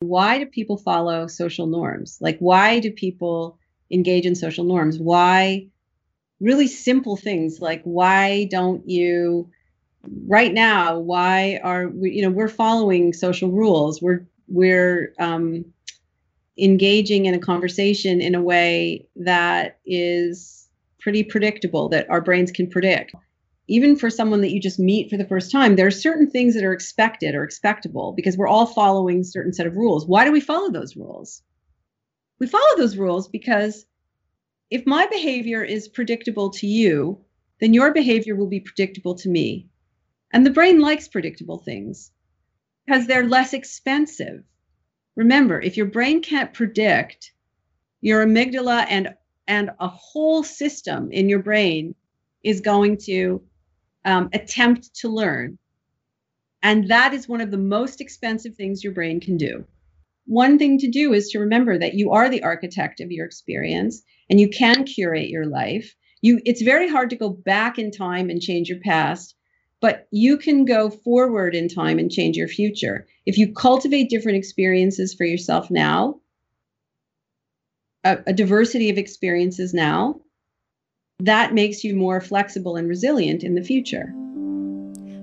Why do people follow social norms? Like, why do people engage in social norms? Why really simple things like why don't you right now why are we you know we're following social rules we're we're um, engaging in a conversation in a way that is pretty predictable that our brains can predict even for someone that you just meet for the first time there are certain things that are expected or expectable because we're all following certain set of rules. Why do we follow those rules? We follow those rules because if my behavior is predictable to you then your behavior will be predictable to me. And the brain likes predictable things because they're less expensive. Remember if your brain can't predict your amygdala and and a whole system in your brain is going to um, attempt to learn. And that is one of the most expensive things your brain can do. One thing to do is to remember that you are the architect of your experience and you can curate your life. You it's very hard to go back in time and change your past but you can go forward in time and change your future. If you cultivate different experiences for yourself now, a, a, diversity of experiences now, that makes you more flexible and resilient in the future.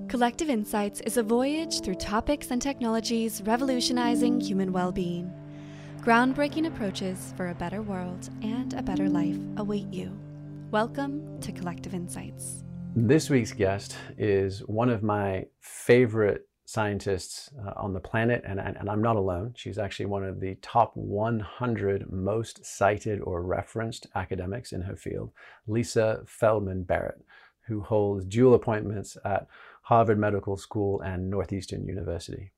Collective Insights is a voyage through topics and technologies revolutionizing human well being. Groundbreaking approaches for a better world and a better life await you. Welcome to Collective Insights. This week's guest is one of my favorite scientists uh, on the planet, and, and, and, I'm not alone. She's actually one of the top 100 most cited or referenced academics in her field, Lisa Feldman Barrett, who holds dual appointments at Harvard Medical School and Northeastern University.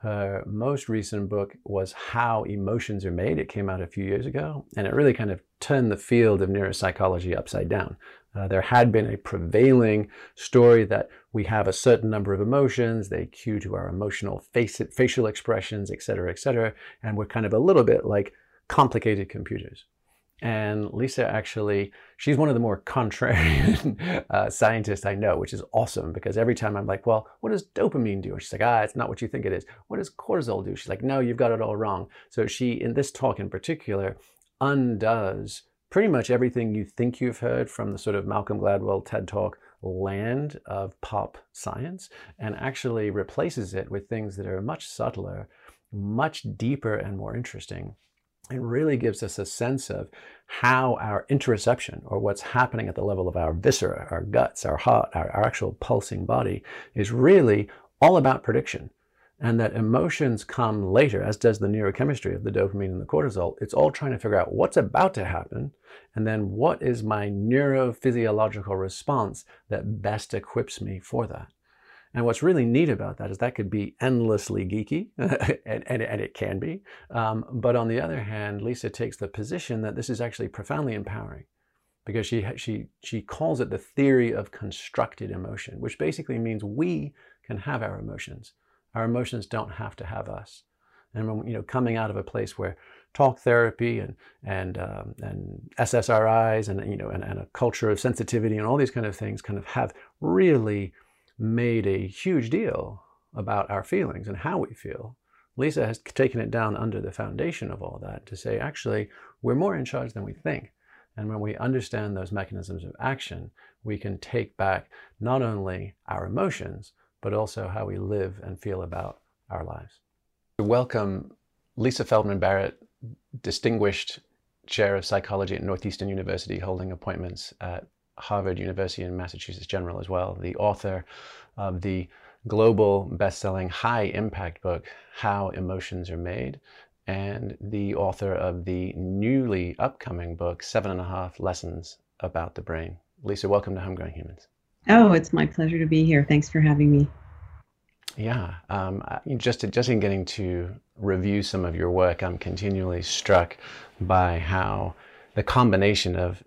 Her most recent book was How Emotions Are Made. It came out a few years ago, and it really kind of turned the field of neuropsychology upside down. Uh, there had been a prevailing story that we have a certain number of emotions, they cue to our emotional face, facial expressions, et cetera, et cetera, and we're kind of a little bit like complicated computers. And Lisa actually, she's one of the more contrarian uh, scientists I know, which is awesome because every time I'm like, well, what does dopamine do? And she's like, ah, it's not what you think it is. What does cortisol do? She's like, no, you've got it all wrong. So she, in this talk in particular, undoes pretty much everything you think you've heard from the sort of Malcolm Gladwell TED Talk land of pop science and actually replaces it with things that are much subtler, much deeper, and more interesting. It really gives us a sense of how our interoception, or what's happening at the level of our viscera, our guts, our heart, our, our actual pulsing body, is really all about prediction and that emotions come later, as does the neurochemistry of the dopamine and the cortisol. It's all trying to figure out what's about to happen, and then what is my neurophysiological response that best equips me for that. And what's really neat about that is that could be endlessly geeky, and, and, and, it can be. Um, but on the other hand, Lisa takes the position that this is actually profoundly empowering because she, she, she calls it the theory of constructed emotion, which basically means we can have our emotions. Our emotions don't have to have us. And when, you know, coming out of a place where talk therapy and and um, and SSRIs and you know and, and a culture of sensitivity and all these kind of things kind of have really made a huge deal about our feelings and how we feel. Lisa has taken it down under the foundation of all that to say actually we're more in charge than we think. And when we understand those mechanisms of action, we can take back not only our emotions, but also how we live and feel about our lives. Welcome Lisa Feldman Barrett, Distinguished Chair of Psychology at Northeastern University, holding appointments at Harvard University and Massachusetts General as well, the author of the global best-selling high impact book, How Emotions Are Made, and the author of the newly upcoming book, Seven and a Half Lessons About the Brain. Lisa, welcome to Homegrown Humans. Oh, it's my pleasure to be here. Thanks for having me. Yeah, um, just just in getting to review some of your work, I'm continually struck by how the combination of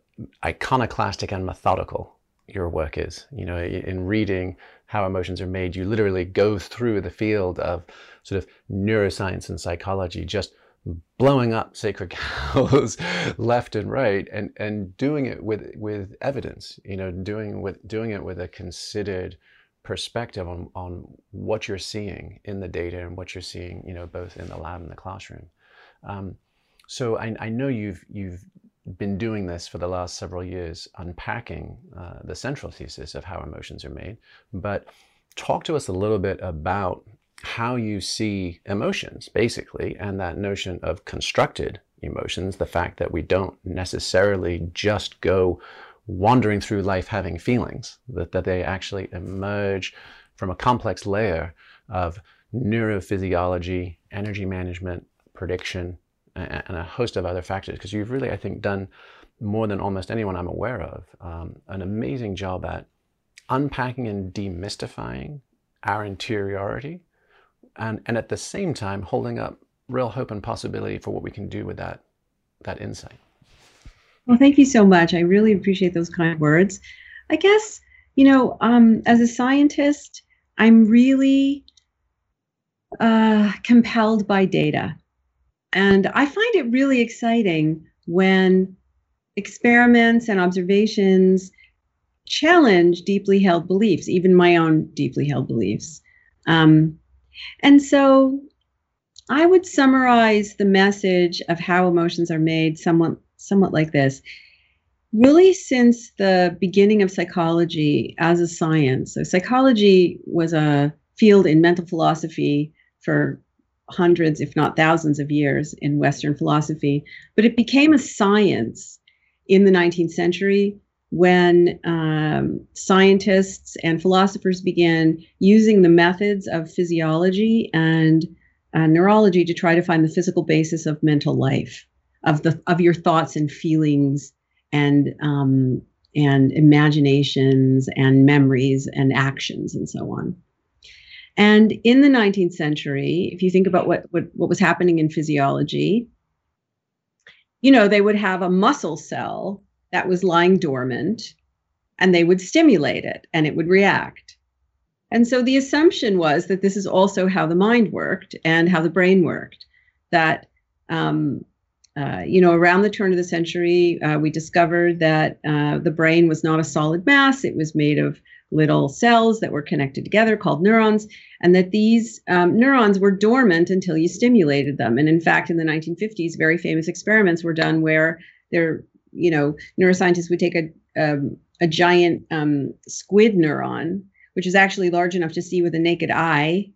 iconoclastic and methodical your work is. You know, in reading how emotions are made, you literally go through the field of sort of neuroscience and psychology, just blowing up sacred cows left and right and and doing it with with evidence you know doing with doing it with a considered perspective on, on what you're seeing in the data and what you're seeing, you know, both in the lab and the classroom. Um, so I, I, know you've you've been doing this for the last several years, unpacking uh, the central thesis of how emotions are made. But talk to us a little bit about how you see emotions, basically, and that notion of constructed emotions, the fact that we don't necessarily just go wandering through life having feelings, that, that they actually emerge from a complex layer of neurophysiology, energy management, prediction, and, a host of other factors. Because you've really, I think, done more than almost anyone I'm aware of, um, an amazing job at unpacking and demystifying our interiority, and, and at the same time holding up real hope and possibility for what we can do with that, that insight. Well, thank you so much. I really appreciate those kind words. I guess, you know, um, as a scientist, I'm really uh, compelled by data. And I find it really exciting when experiments and observations challenge deeply held beliefs, even my own deeply held beliefs. Um, and so I would summarize the message of how emotions are made somewhat somewhat like this. Really, since the beginning of psychology as a science, so psychology was a field in mental philosophy for hundreds, if not thousands of years in Western philosophy, but it became a science in the 19th century when um, scientists and philosophers began using the methods of physiology and uh, neurology to try to find the physical basis of mental life of the of your thoughts and feelings and um, and imaginations and memories and actions and so on. And in the 19th century, if you think about what, what, what was happening in physiology, you know, they would have a muscle cell that was lying dormant and they would stimulate it and it would react. And so the assumption was that this is also how the mind worked and how the brain worked, that um, uh, you know, around the turn of the century, uh, we discovered that uh, the brain was not a solid mass. It was made of little cells that were connected together called neurons, and that these um, neurons were dormant until you stimulated them. And in fact, in the 1950s, very famous experiments were done where there, you know, neuroscientists would take a, um, a giant um, squid neuron, which is actually large enough to see with a naked eye,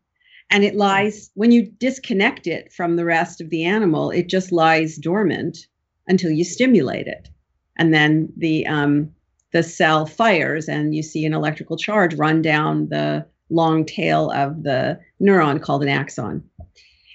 and it lies when you disconnect it from the rest of the animal it just lies dormant until you stimulate it. And then the um, the cell fires and you see an electrical charge run down the long tail of the neuron called an axon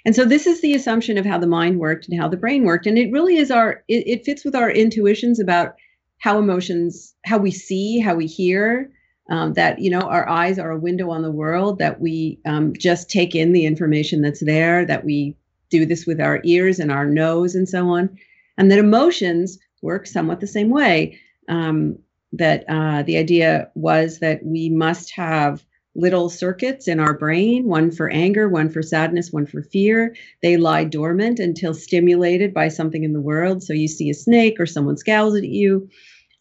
and so this is the assumption of how the mind worked and how the brain worked. And it really is our it, it fits with our intuitions about how emotions how we see how we hear um, that you know our eyes are a window on the world that we um, just take in the information that's there that we do this with our ears and our nose and so on. And that emotions work somewhat the same way. Um, that uh, the idea was that we must have little circuits in our brain one for anger one for sadness one for fear. They lie dormant until stimulated by something in the world. So you see a snake or someone scowls at you.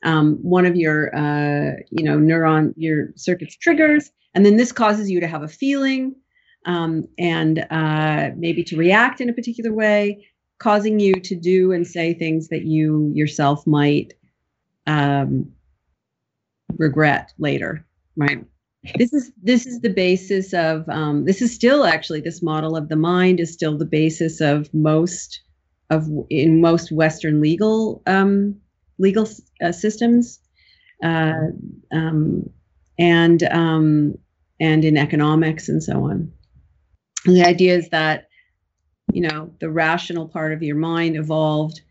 Um, one of your uh, you know neuron your circuits triggers and then this causes you to have a feeling um, and uh, maybe to react in a particular way causing you to do and say things that you yourself might um, regret later right this is this is the basis of um, this is still actually this model of the mind is still the basis of most of in most western legal um, legal uh, systems, uh, um, and um, and in economics and so on. And the idea is that you know the rational part of your mind evolved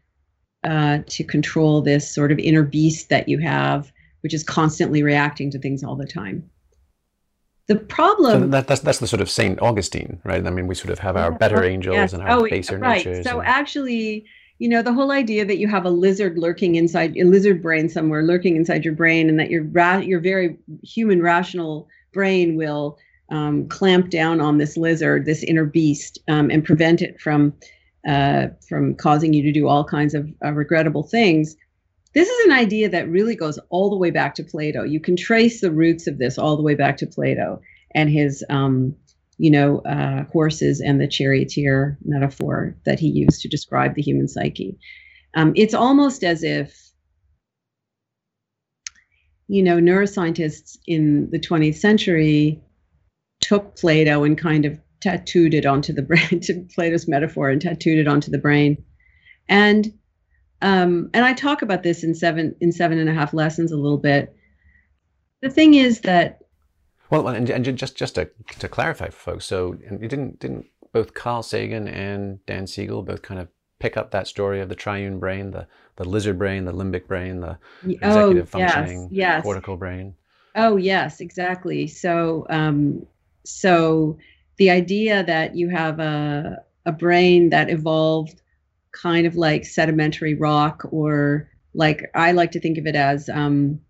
uh, to control this sort of inner beast that you have, which is constantly reacting to things all the time. The problem so that, that's that's the sort of Saint Augustine, right? I mean, we sort of have our better angels yes. and our oh, baser right. natures. So and... actually, you know the whole idea that you have a lizard lurking inside a lizard brain somewhere lurking inside your brain and that your ra- your very human rational brain will um, clamp down on this lizard this inner beast um, and prevent it from uh, from causing you to do all kinds of uh, regrettable things this is an idea that really goes all the way back to Plato. You can trace the roots of this all the way back to Plato and his, um, you know, uh, horses and the charioteer metaphor that he used to describe the human psyche. Um, it's almost as if, you know, neuroscientists in the 20th century took Plato and kind of tattooed it onto the brain, to Plato's metaphor, and tattooed it onto the brain. And um, and I talk about this in seven in seven and a half lessons a little bit. The thing is that well, and, and just just to, to clarify for folks, so you didn't didn't both Carl Sagan and Dan Siegel both kind of pick up that story of the triune brain, the the lizard brain, the limbic brain, the executive oh, functioning yes, yes. cortical brain. Oh yes, exactly. So um, so the idea that you have a a brain that evolved kind of like sedimentary rock or like I like to think of it as um,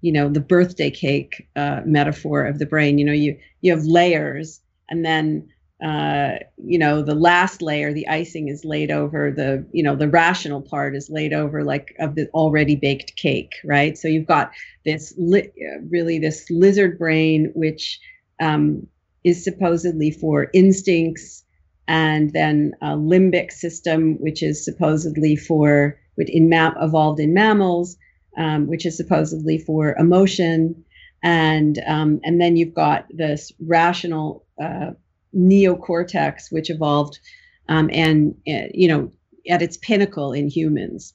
you know the birthday cake uh, metaphor of the brain. You know, you you have layers, and then uh, you know the last layer, the icing is laid over the you know the rational part is laid over like of the already baked cake, right? So you've got this li- really this lizard brain, which um, is supposedly for instincts and then a limbic system, which is supposedly for, in evolved in mammals, um, which is supposedly for emotion, and um, and then you've got this rational uh, neocortex, which evolved, um, and uh, you know at its pinnacle in humans.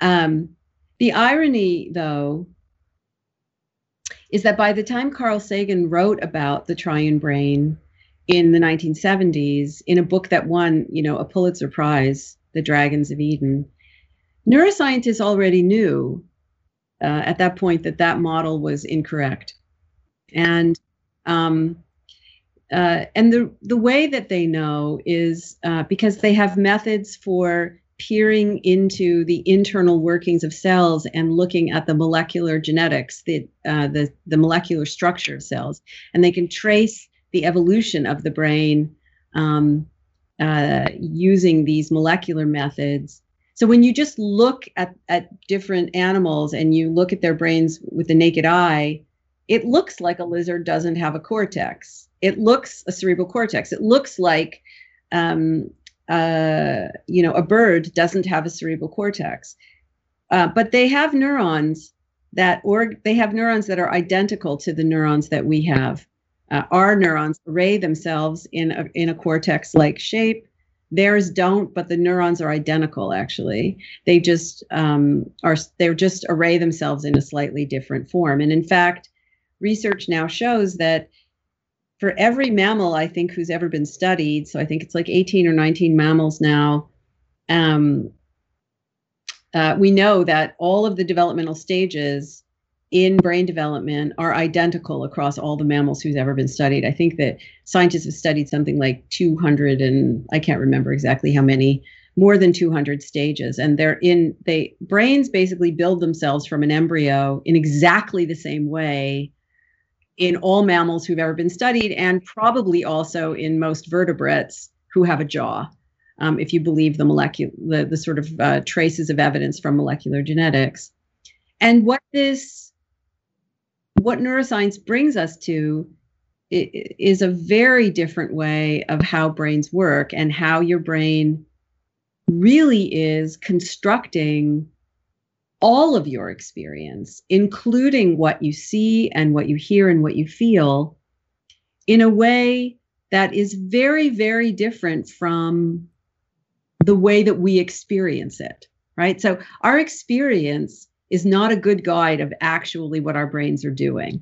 Um, the irony, though, is that by the time Carl Sagan wrote about the triune brain, in the 1970s in a book that won, you know, a Pulitzer Prize, The Dragons of Eden. Neuroscientists already knew uh, at that point that that model was incorrect, and um, uh, and the the way that they know is uh, because they have methods for peering into the internal workings of cells and looking at the molecular genetics, the uh, the the molecular structure of cells, and they can trace the evolution of the brain um, uh, using these molecular methods. So when you just look at, at different animals and you look at their brains with the naked eye, it looks like a lizard doesn't have a cortex. It looks a cerebral cortex. It looks like, um, uh, you know, a bird doesn't have a cerebral cortex. Uh, but they have neurons that, or they have neurons that are identical to the neurons that we have uh, our neurons array themselves in a, in a cortex like shape. Theirs don't but the neurons are identical actually. They just um, are they're just array themselves in a slightly different form. And in fact research now shows that for every mammal i think who's ever been studied so i think it's like 18 or 19 mammals now um, uh, we know that all of the developmental stages in brain development are identical across all the mammals who's ever been studied. I think that scientists have studied something like 200 and I can't remember exactly how many, more than 200 stages. And they're in, they, brains basically build themselves from an embryo in exactly the same way in all mammals who've ever been studied and probably also in most vertebrates who have a jaw. Um, if you believe the molecular, the, the sort of uh, traces of evidence from molecular genetics. And what this what neuroscience brings us to is a very different way of how brains work and how your brain really is constructing all of your experience, including what you see and what you hear and what you feel, in a way that is very, very different from the way that we experience it, right? So, our experience is not a good guide of actually what our brains are doing.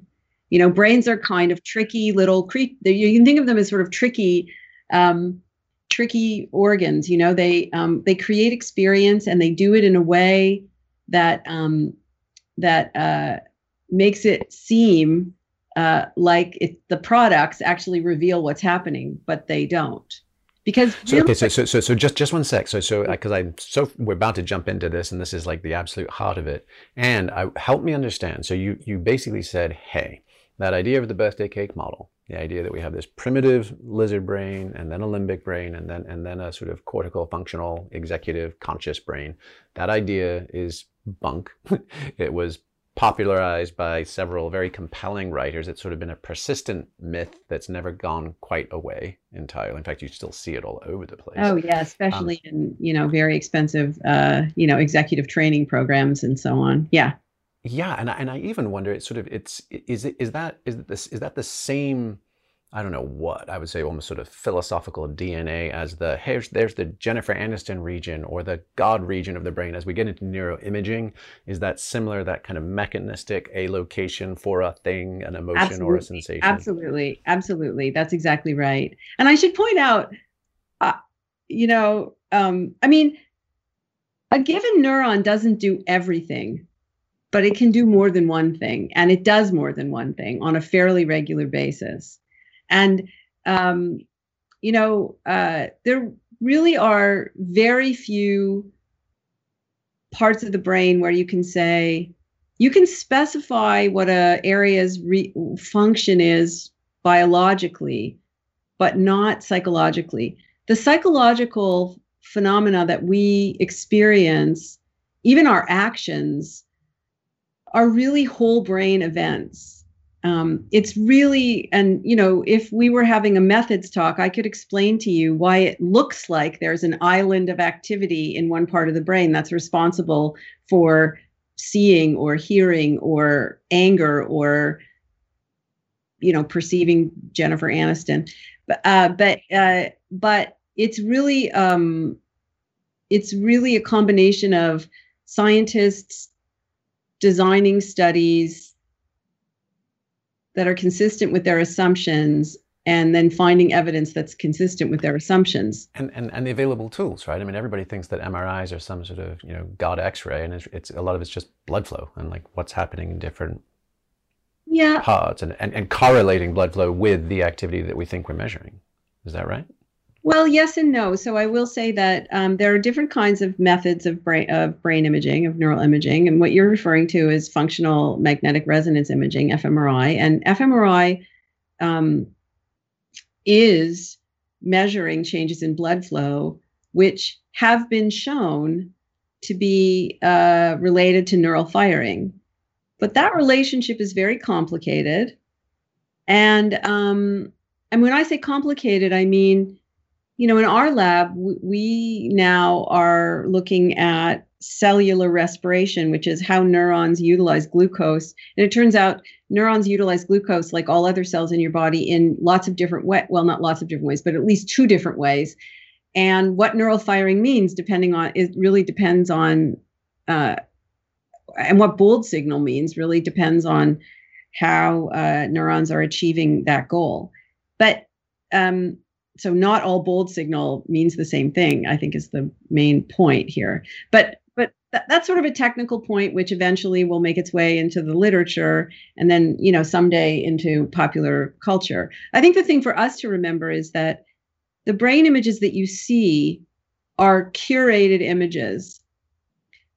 You know, brains are kind of tricky little cre- you can think of them as sort of tricky um, tricky organs. You know, they um, they create experience and they do it in a way that um, that uh, makes it seem uh, like it, the products actually reveal what's happening, but they don't because so, okay so, so so so just just one sec so so uh, because i'm so we're about to jump into this and this is like the absolute heart of it and I, help me understand so you you basically said hey that idea of the birthday cake model The idea that we have this primitive lizard brain and then a limbic brain and then and then a sort of cortical functional executive conscious brain. That idea is bunk. it was popularized by several very compelling writers. It's sort of been a persistent myth that's never gone quite away entirely. In fact, you still see it all over the place. Oh yeah, especially um, in you know very expensive uh, you know executive training programs and so on. Yeah. Yeah, and I, and I even wonder, it's sort of it's is it is that is this is that the same I don't know what I would say almost sort of philosophical DNA as the here's there's the Jennifer Aniston region or the God region of the brain. As we get into neuroimaging is that similar that kind of mechanistic a location for a thing an emotion absolutely. or a sensation? Absolutely. Absolutely. That's exactly right. And I should point out uh, you know um, I mean a given neuron doesn't do everything but it can do more than one thing and it does more than one thing on a fairly regular basis and, um, you know, uh, there really are very few parts of the brain where you can say, you can specify what a area's re- function is biologically, but not psychologically. The psychological phenomena that we experience, even our actions, are really whole brain events um, it's really and you know if we were having a methods talk i could explain to you why it looks like there's an island of activity in one part of the brain that's responsible for seeing or hearing or anger or you know perceiving jennifer aniston. But uh, but uh, but it's really um, it's really a combination of scientists designing studies that are consistent with their assumptions and then finding evidence that's consistent with their assumptions. And, and and the available tools right? I mean everybody thinks that mris are some sort of you know god x-ray and it's, it's a lot of it's just blood flow and like what's happening in different yeah. parts and, and, and correlating blood flow with the activity that we think we're measuring. Is that right well, yes and no. So I will say that um, there are different kinds of methods of brain of brain imaging, of neural imaging, and what you're referring to is functional magnetic resonance imaging (fMRI). And fMRI um, is measuring changes in blood flow, which have been shown to be uh, related to neural firing. But that relationship is very complicated, and um, and when I say complicated, I mean you know, in our lab, we now are looking at cellular respiration, which is how neurons utilize glucose. And it turns out neurons utilize glucose like all other cells in your body in lots of different ways. Well, not lots of different ways, but at least two different ways. And what neural firing means, depending on, it really depends on, uh, and what bold signal means really depends on how uh, neurons are achieving that goal. But um, so not all bold signal means the same thing i think is the main point here. But but th- that's sort of a technical point which eventually will make its way into the literature and then you know someday into popular culture. I think the thing for us to remember is that the brain images that you see are curated images.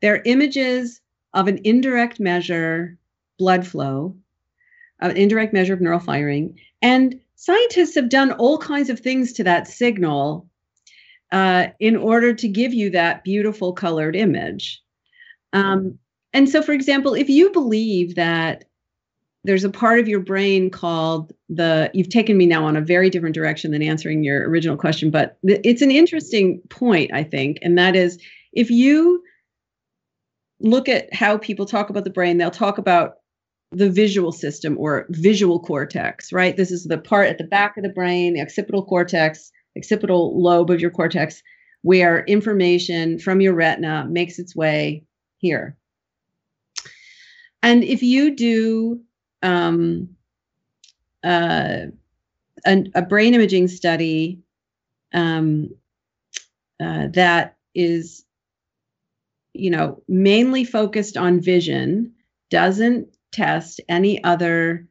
They're images of an indirect measure blood flow an indirect measure of neural firing and scientists have done all kinds of things to that signal uh, in order to give you that beautiful colored image. Um, and so, for example, if you believe that there's a part of your brain called the, you've taken me now on a very different direction than answering your original question, but th- it's an interesting point, I think. And that is if you look at how people talk about the brain, they'll talk about the visual system or visual cortex, right? This is the part at the back of the brain, the occipital cortex, occipital lobe of your cortex, where information from your retina makes its way here. And if you do um, uh, a, a, brain imaging study um, uh, that is, you know, mainly focused on vision, doesn't test any other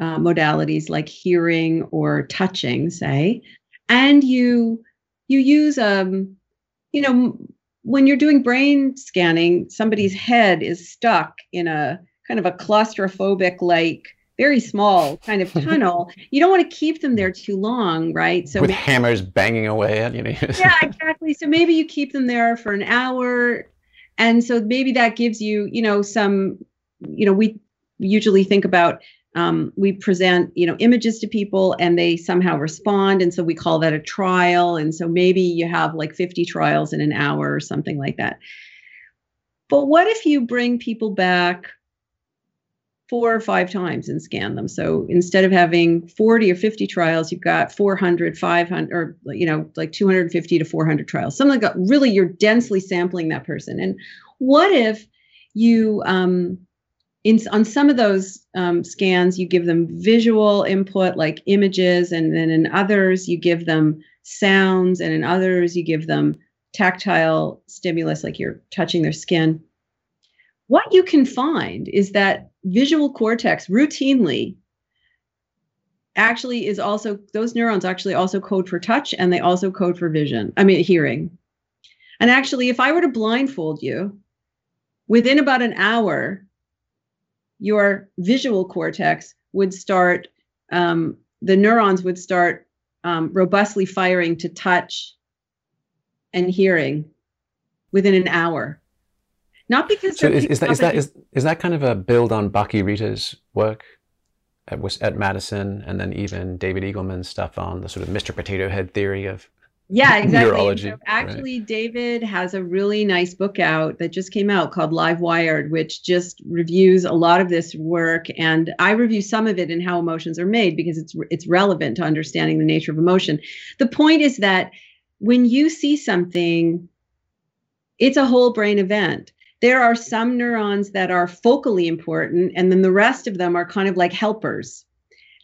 uh, modalities like hearing or touching, say, and you you use um, you know, when you're doing brain scanning, somebody's head is stuck in a kind of a claustrophobic like very small kind of tunnel. you don't want to keep them there too long, right? So with hammers banging away at you know. yeah, exactly. So maybe you keep them there for an hour, and so maybe that gives you, you know, some, you know, we usually think about um, we present you know images to people and they somehow respond and so we call that a trial and so maybe you have like 50 trials in an hour or something like that but what if you bring people back four or five times and scan them. So instead of having 40 or 50 trials, you've got 400, 500, or, you know, like 250 to 400 trials. Something like really you're densely sampling that person. And what if you, um, in, on some of those um, scans, you give them visual input like images, and then in others, you give them sounds, and in others, you give them tactile stimulus like you're touching their skin. What you can find is that visual cortex routinely actually is also those neurons actually also code for touch and they also code for vision i mean hearing and actually if i were to blindfold you within about an hour your visual cortex would start um, the neurons would start um, robustly firing to touch and hearing within an hour not because so is, is, that is that is, is that kind of a build on Bach-y-Rita's work at, at Madison, and then even David Eagleman's stuff on the sort of Mr. Potato Head theory of yeah, exactly. Neurology, so actually, right. David has a really nice book out that just came out called Livewired, which just reviews a lot of this work. And I review some of it and how emotions are made because it's it's relevant to understanding the nature of emotion. The point is that when you see something, it's a whole brain event there are some neurons that are focally important, and then the rest of them are kind of like helpers.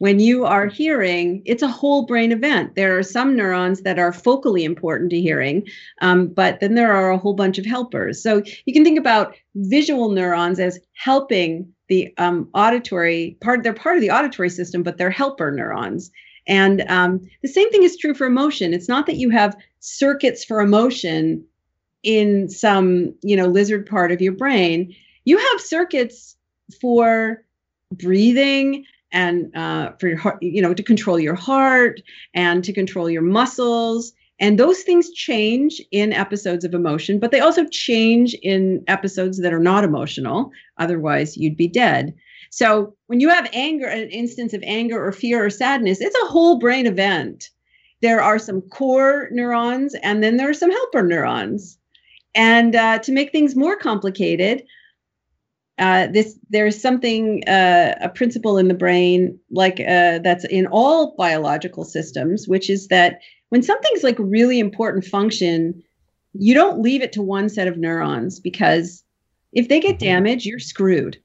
When you are hearing, it's a whole brain event. There are some neurons that are focally important to hearing, um, but then there are a whole bunch of helpers. So you can think about visual neurons as helping the um, auditory part. They're part of the auditory system, but they're helper neurons. And um, the same thing is true for emotion. It's not that you have circuits for emotion in some you know lizard part of your brain you have circuits for breathing and uh, for your heart you know to control your heart and to control your muscles. And those things change in episodes of emotion but they also change in episodes that are not emotional. Otherwise you'd be dead. So when you have anger an instance of anger or fear or sadness it's a whole brain event. There are some core neurons and then there are some helper neurons. And uh, to make things more complicated, uh, this there's something uh, a principle in the brain like uh, that's in all biological systems, which is that when something's like really important function, you don't leave it to one set of neurons because if they get mm-hmm. damaged, you're screwed.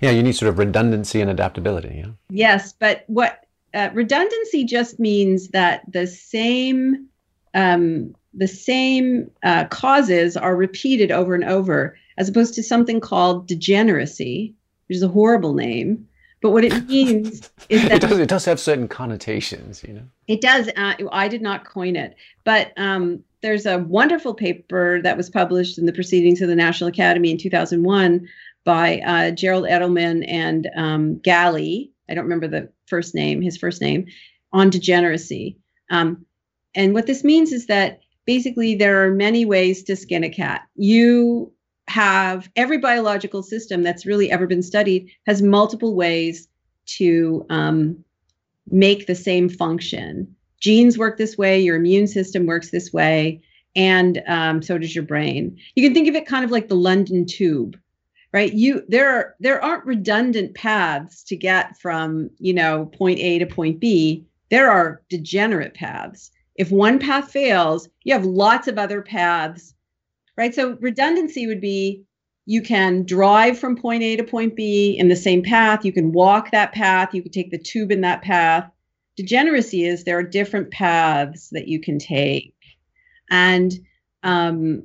Yeah, you need sort of redundancy and adaptability. Yeah? Yes, but what uh, redundancy just means that the same um, the same uh, causes are repeated over and over, as opposed to something called degeneracy, which is a horrible name. But what it means is that it does, it does have certain connotations, you know. It does. Uh, I did not coin it, but um, there's a wonderful paper that was published in the Proceedings of the National Academy in 2001 by uh, Gerald Edelman and um, Gally. I don't remember the first name, his first name, on degeneracy. Um, and what this means is that basically there are many ways to skin a cat. You have every biological system that's really ever been studied has multiple ways to um, make the same function. Genes work this way, your immune system works this way, and um, so does your brain. You can think of it kind of like the London tube, right? You there are there aren't redundant paths to get from you know point A to point B. There are degenerate paths. If one path fails, you have lots of other paths, right? So redundancy would be you can drive from point A to point B in the same path. You can walk that path. You can take the tube in that path. Degeneracy is there are different paths that you can take. And um,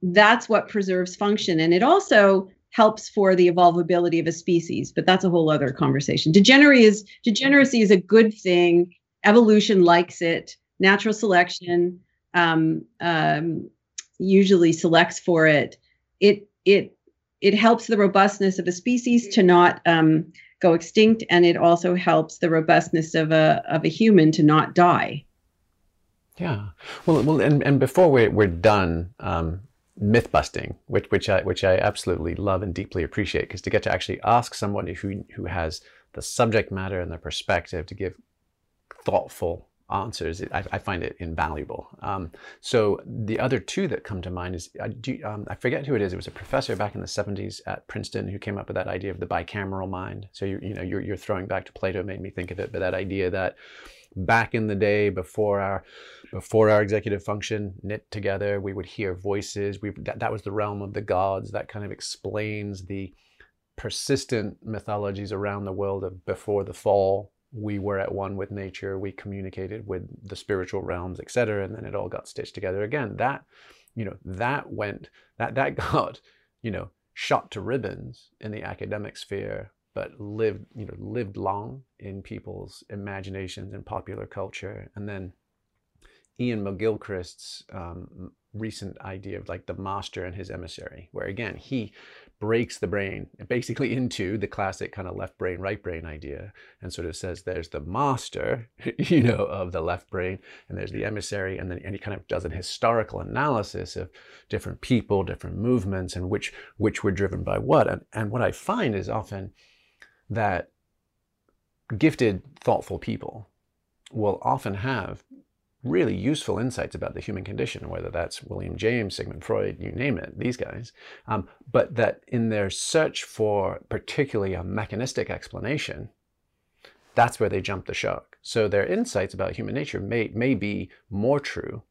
that's what preserves function. And it also helps for the evolvability of a species, but that's a whole other conversation. Degeneracy is degeneracy is a good thing. Evolution likes it natural selection um, um, usually selects for it, it it it helps the robustness of a species to not um, go extinct and it also helps the robustness of a of a human to not die. Yeah. Well well and, and before we're, we're done um, myth busting which which i which i absolutely love and deeply appreciate because to get to actually ask someone who who has the subject matter and the perspective to give thoughtful answers, I, I, find it invaluable. Um, so the other two that come to mind is, I, do, um, I, forget who it is. It was a professor back in the 70s at Princeton who came up with that idea of the bicameral mind. So you, you know, you're, you're throwing back to Plato made me think of it, but that idea that back in the day before our before our executive function knit together, we would hear voices. We that, that was the realm of the gods. That kind of explains the persistent mythologies around the world of before the fall we were at one with nature, we communicated with the spiritual realms, etc., and then it all got stitched together again. That, you know, that went that that got, you know, shot to ribbons in the academic sphere, but lived, you know, lived long in people's imaginations and popular culture. And then Iain McGilchrist's um, recent idea of like the master and his emissary, where again he breaks the brain basically into the classic kind of left brain, right brain idea and sort of says there's the master, you know, of the left brain and there's the emissary. And then and he kind of does an historical analysis of different people, different movements and which, which were driven by what. And, and what I find is often that gifted, thoughtful people will often have really useful insights about the human condition, whether that's William James, Sigmund Freud, you name it, these guys. Um, but that in their search for particularly a mechanistic explanation, that's where they jump the shark. So their insights about human nature may, may be more true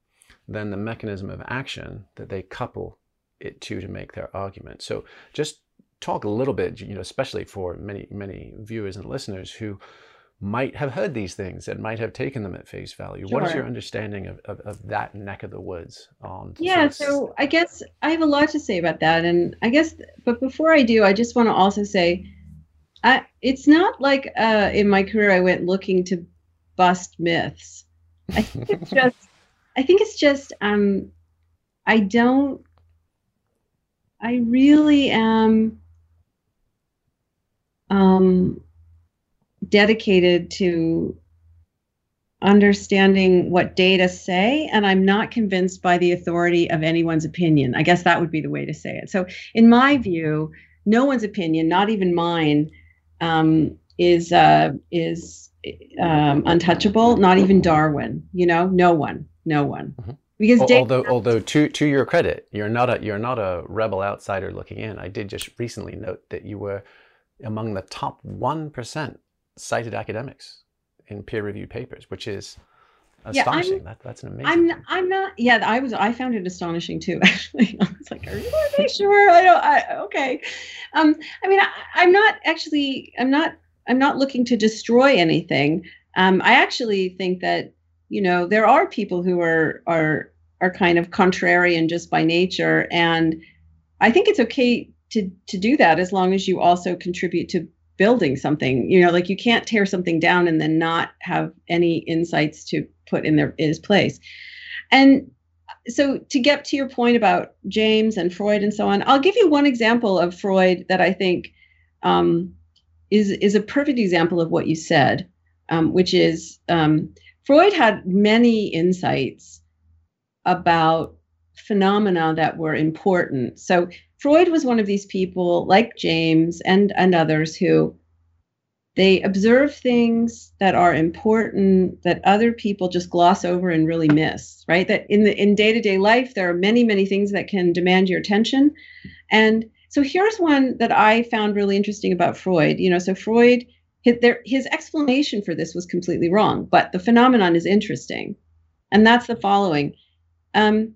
than the mechanism of action that they couple it to to make their argument. So just talk a little bit, you know, especially for many, many viewers and listeners who might have heard these things and might have taken them at face value. Sure. What is your understanding of, of, of, that neck of the woods? On yeah, so I guess I have a lot to say about that. And I guess, but before I do, I just want to also say, I, it's not like uh, in my career I went looking to bust myths. I think it's just, I think it's just, um, I don't, I really am, um, dedicated to understanding what data say and i'm not convinced by the authority of anyone's opinion. I guess that would be the way to say it. So in my view no one's opinion not even mine um, is uh, is um, untouchable not even darwin you know? No one no one. Mm-hmm. because data- although although to to your credit you're not a you're not a rebel outsider looking in. I did just recently note that you were among the top 1% cited academics in peer-reviewed papers, which is astonishing. Yeah, that, that's an amazing. I'm not, I'm not. Yeah, I was. I found it astonishing too. Actually, I was like, "Are you really sure?" I don't. I, okay. Um. I mean, I, I, am not actually. I'm not. I'm not looking to destroy anything. Um. I actually think that you know there are people who are are are kind of contrarian just by nature, and I think it's okay to to do that as long as you also contribute to building something you know like you can't tear something down and then not have any insights to put in their its place. And so to get to your point about james and freud and so on i'll give you one example of freud that i think um, is is a perfect example of what you said um, which is um, freud had many insights about phenomena that were important. So Freud was one of these people, like James and, and others, who they observe things that are important that other people just gloss over and really miss right? That in the in day-to-day life there are many many things that can demand your attention. And so here's one that i found really interesting about freud. You know so freud his, explanation for this was completely wrong but the phenomenon is interesting. And that's the following. Um,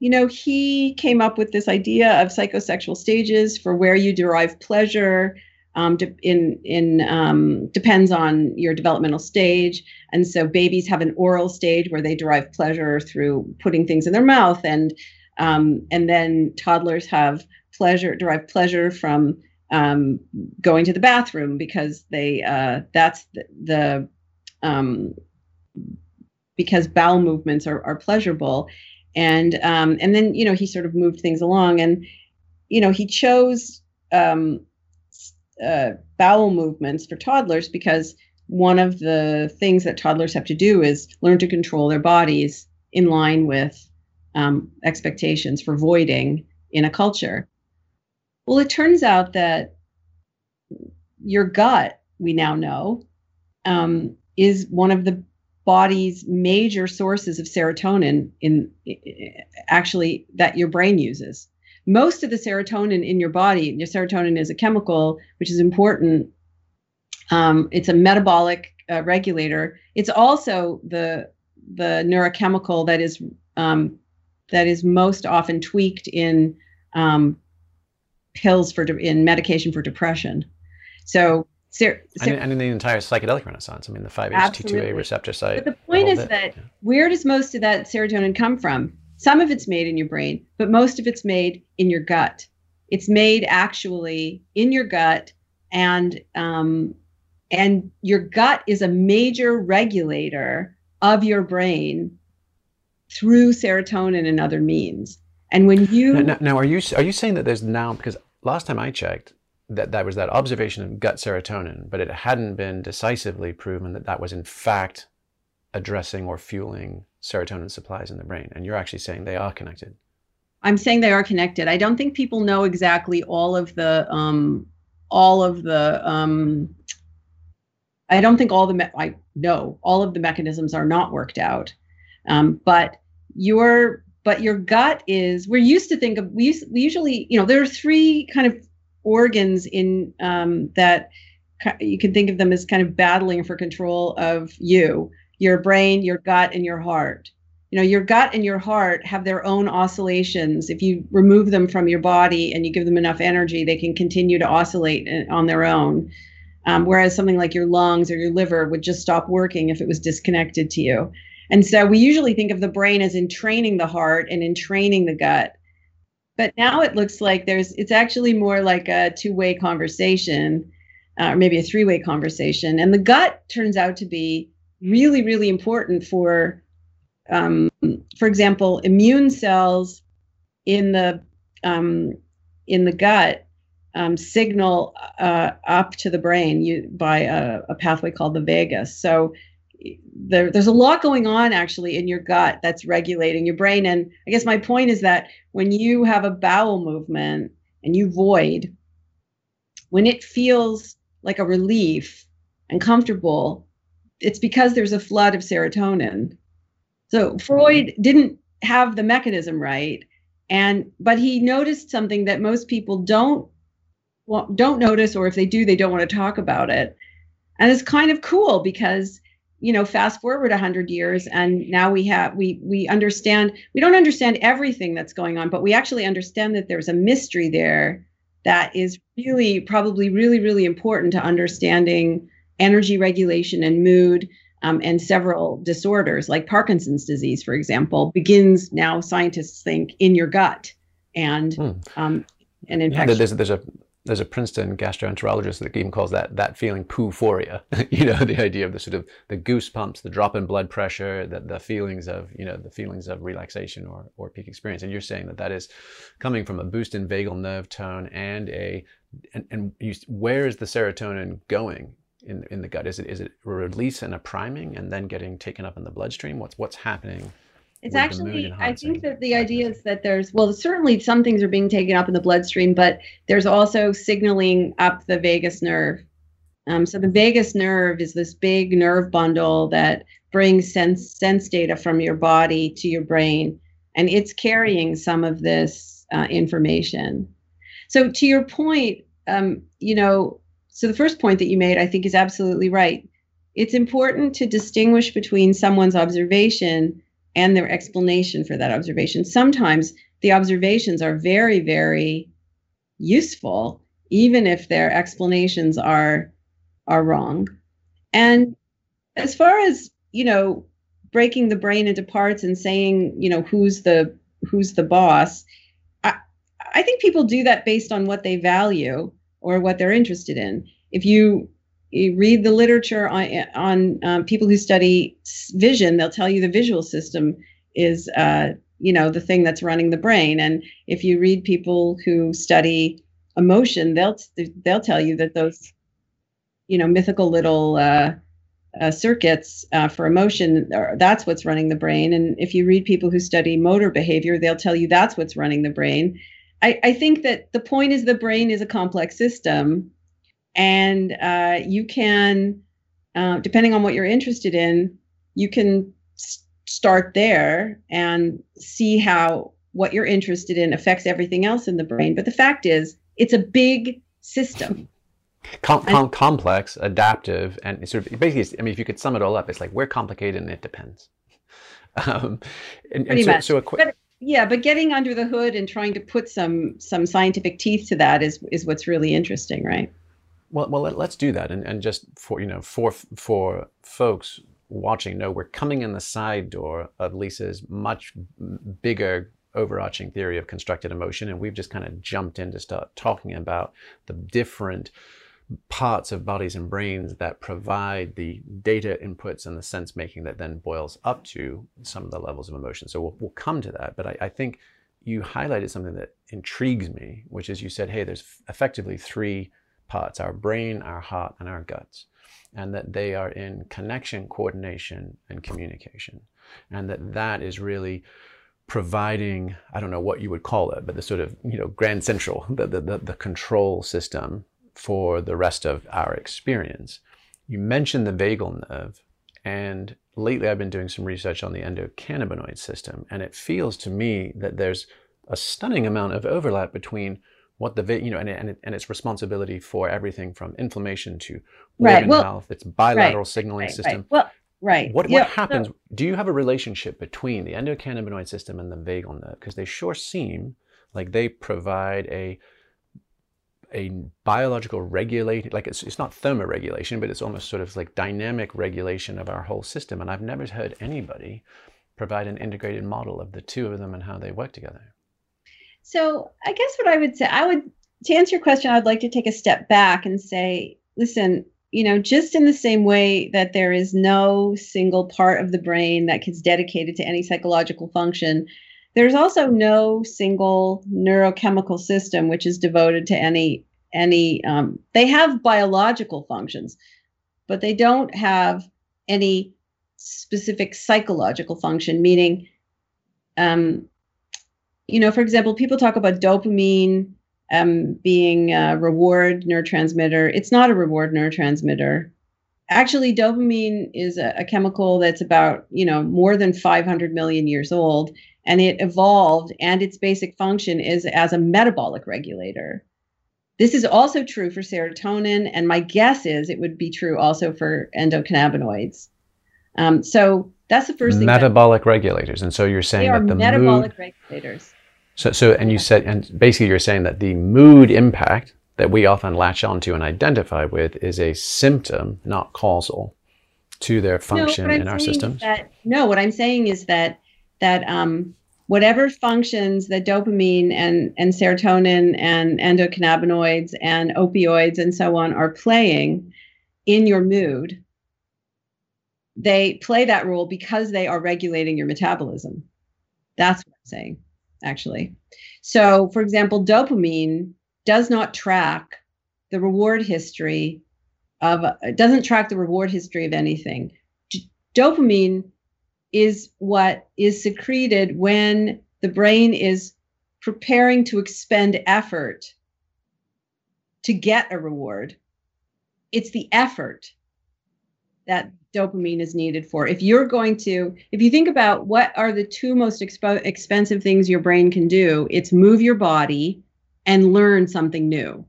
you know, he came up with this idea of psychosexual stages for where you derive pleasure. Um, de- in in um, depends on your developmental stage, and so babies have an oral stage where they derive pleasure through putting things in their mouth, and um, and then toddlers have pleasure derive pleasure from um, going to the bathroom because they uh, that's the, the um, because bowel movements are, are pleasurable and um, and then you know he sort of moved things along and you know he chose um, uh, bowel movements for toddlers because one of the things that toddlers have to do is learn to control their bodies in line with um, expectations for voiding in a culture. Well, it turns out that your gut, we now know, um, is one of the body's major sources of serotonin in actually that your brain uses. Most of the serotonin in your body, your serotonin is a chemical which is important. Um, it's a metabolic uh, regulator. It's also the the neurochemical that is um, that is most often tweaked in um, pills for de- in medication for depression. So, ser- ser- and, in the entire psychedelic renaissance, I mean, the 5-HT2A receptor site. But the point is that where does most of that serotonin come from? Some of it's made in your brain, but most of it's made in your gut. It's made actually in your gut, and um, and your gut is a major regulator of your brain through serotonin and other means. And when you now, now, are you are you saying that there's now because last time I checked that that was that observation of gut serotonin, but it hadn't been decisively proven that that was in fact addressing or fueling serotonin supplies in the brain. And you're actually saying they are connected. I'm saying they are connected. I don't think people know exactly all of the um, all of the um, I don't think all the me- I know all of the mechanisms are not worked out. Um, but your but your gut is we're used to think of we, we usually you know there are three kind of organs in um, that you can think of them as kind of battling for control of you your brain your gut and your heart. You know your gut and your heart have their own oscillations. If you remove them from your body and you give them enough energy they can continue to oscillate uh, on their own. Um, whereas something like your lungs or your liver would just stop working if it was disconnected to you. And so we usually think of the brain as in training the heart and in training the gut. But now it looks like there's it's actually more like a two-way conversation uh, or maybe a three-way conversation. And the gut turns out to be really, really important for um, for example, immune cells in the um, in the gut um, signal uh, up to the brain you, by a, a, pathway called the vagus. So there, there's a lot going on actually in your gut that's regulating your brain. And I guess my point is that when you have a bowel movement and you void, when it feels like a relief and comfortable, it's because there's a flood of serotonin. So Freud didn't have the mechanism right, and but he noticed something that most people don't well, don't notice, or if they do, they don't want to talk about it. And it's kind of cool because you know fast forward 100 years and now we have we we understand we don't understand everything that's going on but we actually understand that there's a mystery there that is really probably really really important to understanding energy regulation and mood um, and several disorders like parkinson's disease for example begins now scientists think in your gut and hmm. um, and in yeah, there's, there's a there's a Princeton gastroenterologist that even calls that that feeling poo-phoria. you know, the idea of the sort of the goosebumps, the drop in blood pressure, the, the feelings of you know the feelings of relaxation or or peak experience. And you're saying that that is coming from a boost in vagal nerve tone and a and, and you, where is the serotonin going in in the gut? Is it is it release and a priming and then getting taken up in the bloodstream? What's what's happening? It's actually, I think that the idea is that there's, well, certainly some things are being taken up in the bloodstream, but there's also signaling up the vagus nerve. Um, so the vagus nerve is this big nerve bundle that brings sense sense data from your body to your brain, and it's carrying some of this uh, information. So to your point, um, you know, so the first point that you made, I think, is absolutely right. It's important to distinguish between someone's observation and their explanation for that observation. Sometimes the observations are very, very useful, even if their explanations are are wrong. And as far as you know, breaking the brain into parts and saying, you know, who's the who's the boss, I, I think people do that based on what they value or what they're interested in. If you you read the literature on, on um, people who study vision, they'll tell you the visual system is, uh, you know, the thing that's running the brain. And if you read people who study emotion, they'll they'll tell you that those, you know, mythical little uh, uh, circuits uh, for emotion, are, that's what's running the brain. And if you read people who study motor behavior, they'll tell you that's what's running the brain. I, I think that the point is the brain is a complex system, and uh, you can, uh, depending on what you're interested in, you can start there and see how what you're interested in affects everything else in the brain. But the fact is, it's a big system. Com- com- complex, adaptive, and sort of basically, I mean, if you could sum it all up, it's like we're complicated and it depends. Um, and, Pretty and so, much. So qu- but, yeah, but getting under the hood and trying to put some some scientific teeth to that is is what's really interesting, right? Well, well, let, us do that, and, and just for you know, for for folks watching, know we're coming in the side door of Lisa's much bigger overarching theory of constructed emotion, and we've just kind of jumped in to start talking about the different parts of bodies and brains that provide the data inputs and the sense making that then boils up to some of the levels of emotion. So we'll, we'll come to that. But I, I, think you highlighted something that intrigues me, which is you said, hey, there's effectively three parts our brain, our heart, and our guts. And that they are in connection, coordination, and communication. And that that is really providing, I don't know what you would call it, but the sort of, you know, grand central, the, the, the, the control system for the rest of our experience. You mentioned the vagal nerve, and lately I've been doing some research on the endocannabinoid system, and it feels to me that there's a stunning amount of overlap between what the you know and, and, and its responsibility for everything from inflammation to right. organ well, health, its bilateral right. signaling right. system. Well, right. What what happens? So, do you have a relationship between the endocannabinoid system and the vagal nerve? Because they sure seem like they provide a a biological regulating, like it's, it's not thermoregulation, but it's almost sort of like dynamic regulation of our whole system. And I've never heard anybody provide an integrated model of the two of them and how they work together. So I guess what I would say, I would, to answer your question, I'd like to take a step back and say, listen, you know, just in the same way that there is no single part of the brain that is dedicated to any psychological function, there's also no single neurochemical system which is devoted to any any. Um, they have biological functions, but they don't have any specific psychological function. Meaning, um, you know, for example, people talk about dopamine um, being a reward neurotransmitter. It's not a reward neurotransmitter. Actually, dopamine is a, a, chemical that's about, you know, more than 500 million years old and it evolved and its basic function is as a metabolic regulator. This is also true for serotonin, and my guess is it would be true also for endocannabinoids. Um, so that's the first thing. Metabolic regulators, and so you're saying that the metabolic mood, regulators. So, so, and you said, and basically you're saying that the mood impact that we often latch onto and identify with is a symptom, not causal, to their function no, in our systems. That, no, what I'm saying is that that um, whatever functions that dopamine and, and serotonin and endocannabinoids and opioids and so on are playing in your mood, they play that role because they are regulating your metabolism. That's what I'm saying, actually. So, for example, dopamine does not track the reward history of, it doesn't track the reward history of anything. D- dopamine is what is secreted when the brain is preparing to expend effort to get a reward. It's the effort that dopamine is needed for. If you're going to, if you think about what are the two most expo- expensive things your brain can do, it's move your body and learn something new.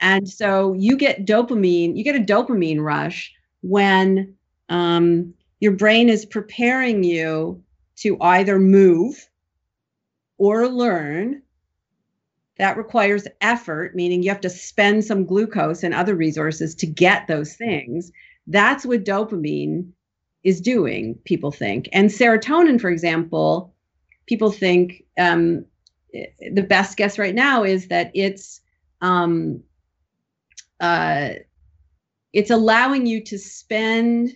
And so you get dopamine, you get a dopamine rush when um, your brain is preparing you to either move or learn. That requires effort, meaning you have to spend some glucose and other resources to get those things. That's what dopamine is doing, people think. And serotonin, for example, people think um, the best guess right now is that it's um, uh, it's allowing you to spend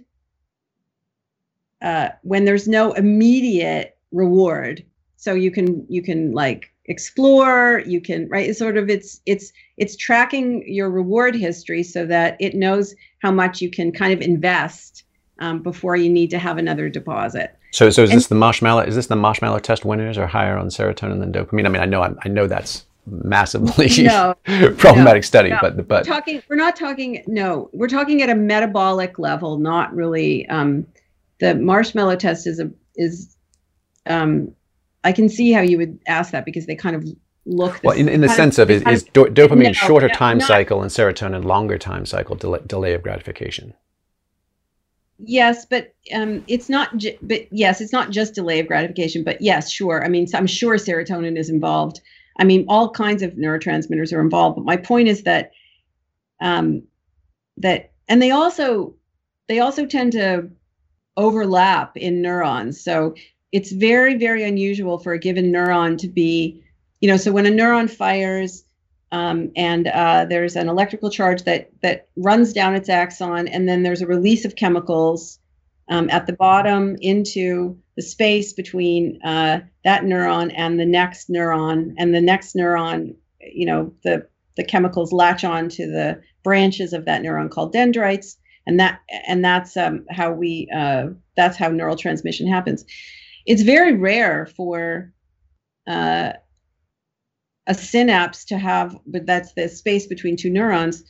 uh, when there's no immediate reward so you can you can like explore you can right? It's sort of it's it's it's tracking your reward history so that it knows how much you can kind of invest um, before you need to have another deposit. So so is and, this the marshmallow is this the marshmallow test winners are higher on serotonin than dopamine? I mean i know i know that's massively no, problematic no, study no. but but we're talking we're not talking no we're talking at a metabolic level not really um the marshmallow test is a is um I can see how you would ask that because they kind of look. well, in, in the sense of, of is, is do, dopamine no, shorter no, time not, cycle and serotonin longer time cycle delay, delay of gratification? Yes, but um, it's not. But yes, it's not just delay of gratification. But yes, sure. I mean, I'm sure serotonin is involved. I mean, all kinds of neurotransmitters are involved. But my point is that um, that and they also they also tend to overlap in neurons. So it's very, very unusual for a given neuron to be, you know, so when a neuron fires um, and uh, there's an electrical charge that that runs down its axon, and then there's a release of chemicals um, at the bottom into the space between uh, that neuron and the next neuron, and the next neuron, you know, the the chemicals latch on to the branches of that neuron called dendrites, and that and that's um, how we uh, that's how neural transmission happens it's very rare for uh, a synapse to have, but that's the space between two neurons,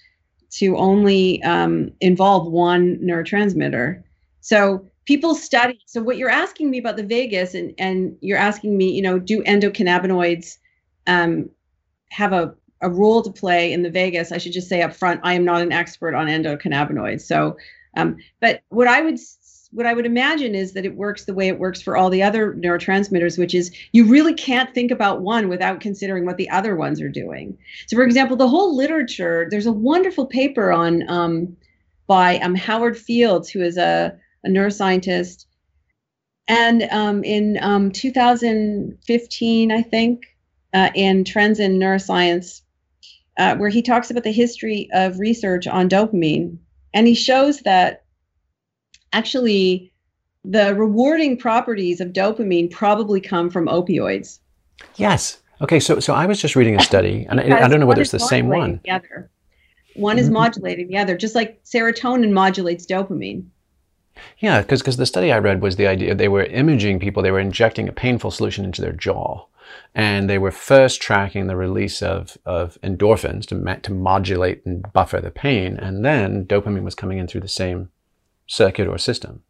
to only um, involve one neurotransmitter. So people study. So what you're asking me about the vagus, and and you're asking me, you know, do endocannabinoids um, have a a role to play in the vagus? I should just say up front, I am not an expert on endocannabinoids. So, um, but what I would what I would imagine is that it works the way it works for all the other neurotransmitters, which is you really can't think about one without considering what the other ones are doing. So, for example, the whole literature, there's a wonderful paper on um, by um, Howard Fields, who is a, a neuroscientist. And um, in um, 2015, I think, uh, in Trends in Neuroscience, uh, where he talks about the history of research on dopamine. And he shows that actually the rewarding properties of dopamine probably come from opioids. Yes. Okay, so so I was just reading a study, and I, I, don't know whether it's the same one. The other. One is mm-hmm. modulating the other, just like serotonin modulates dopamine. Yeah, because because the study I read was the idea they were imaging people, they were injecting a painful solution into their jaw, and they were first tracking the release of, of endorphins to, to modulate and buffer the pain, and then dopamine was coming in through the same circuit or system.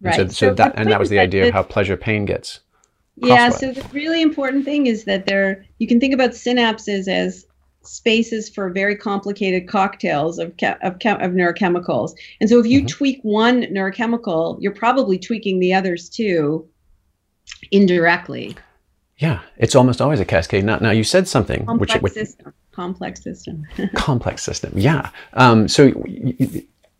Right. And so, so, so that and that was the idea of how pleasure pain gets. Yeah. So the really important thing is that there you can think about synapses as spaces for very complicated cocktails of of, of neurochemicals. And so if you mm-hmm. tweak one neurochemical, you're probably tweaking the others too indirectly. Yeah, it's almost always a cascade. Now, now you said something complex which, which system, complex system, complex system. Yeah. Um, so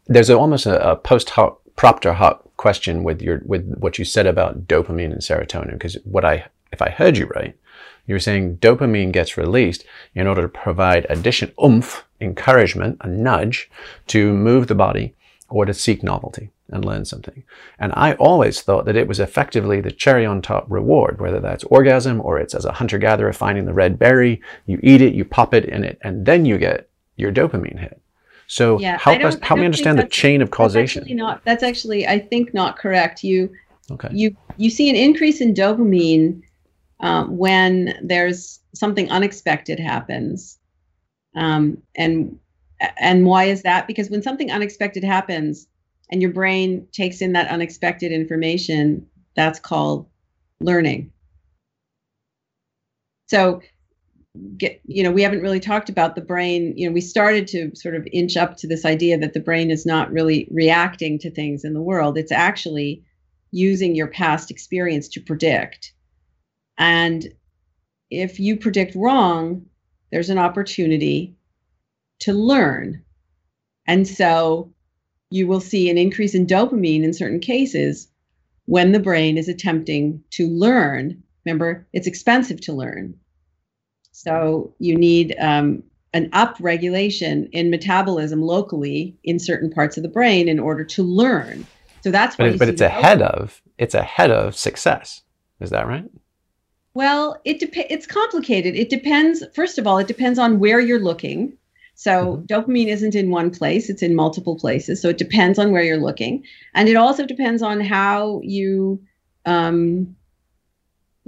there's a, almost a, a post hoc propter hoc question with your with what you said about dopamine and serotonin because what I if I heard you right you were saying dopamine gets released in order to provide addition oomph encouragement a nudge to move the body or to seek novelty and learn something. And I always thought that it was effectively the cherry on top reward whether that's orgasm or it's as a hunter gatherer finding the red berry you eat it you pop it in it and then you get your dopamine hit so yeah, help us help me understand the chain of causation. That's not that's actually I think not correct. You okay. you you see an increase in dopamine um, when there's something unexpected happens. Um, and and why is that? Because when something unexpected happens and your brain takes in that unexpected information, that's called learning. So get you know we haven't really talked about the brain you know we started to sort of inch up to this idea that the brain is not really reacting to things in the world. It's actually using your past experience to predict. And if you predict wrong there's an opportunity to learn. And so you will see an increase in dopamine in certain cases when the brain is attempting to learn. Remember it's expensive to learn so you need um, an upregulation in metabolism locally in certain parts of the brain in order to learn. So that's but, it, but it's ahead of it's ahead of success. Is that right? Well, it dep- it's complicated. It depends. First of all, it depends on where you're looking. So mm-hmm. dopamine isn't in one place; it's in multiple places. So it depends on where you're looking, and it also depends on how you. Um,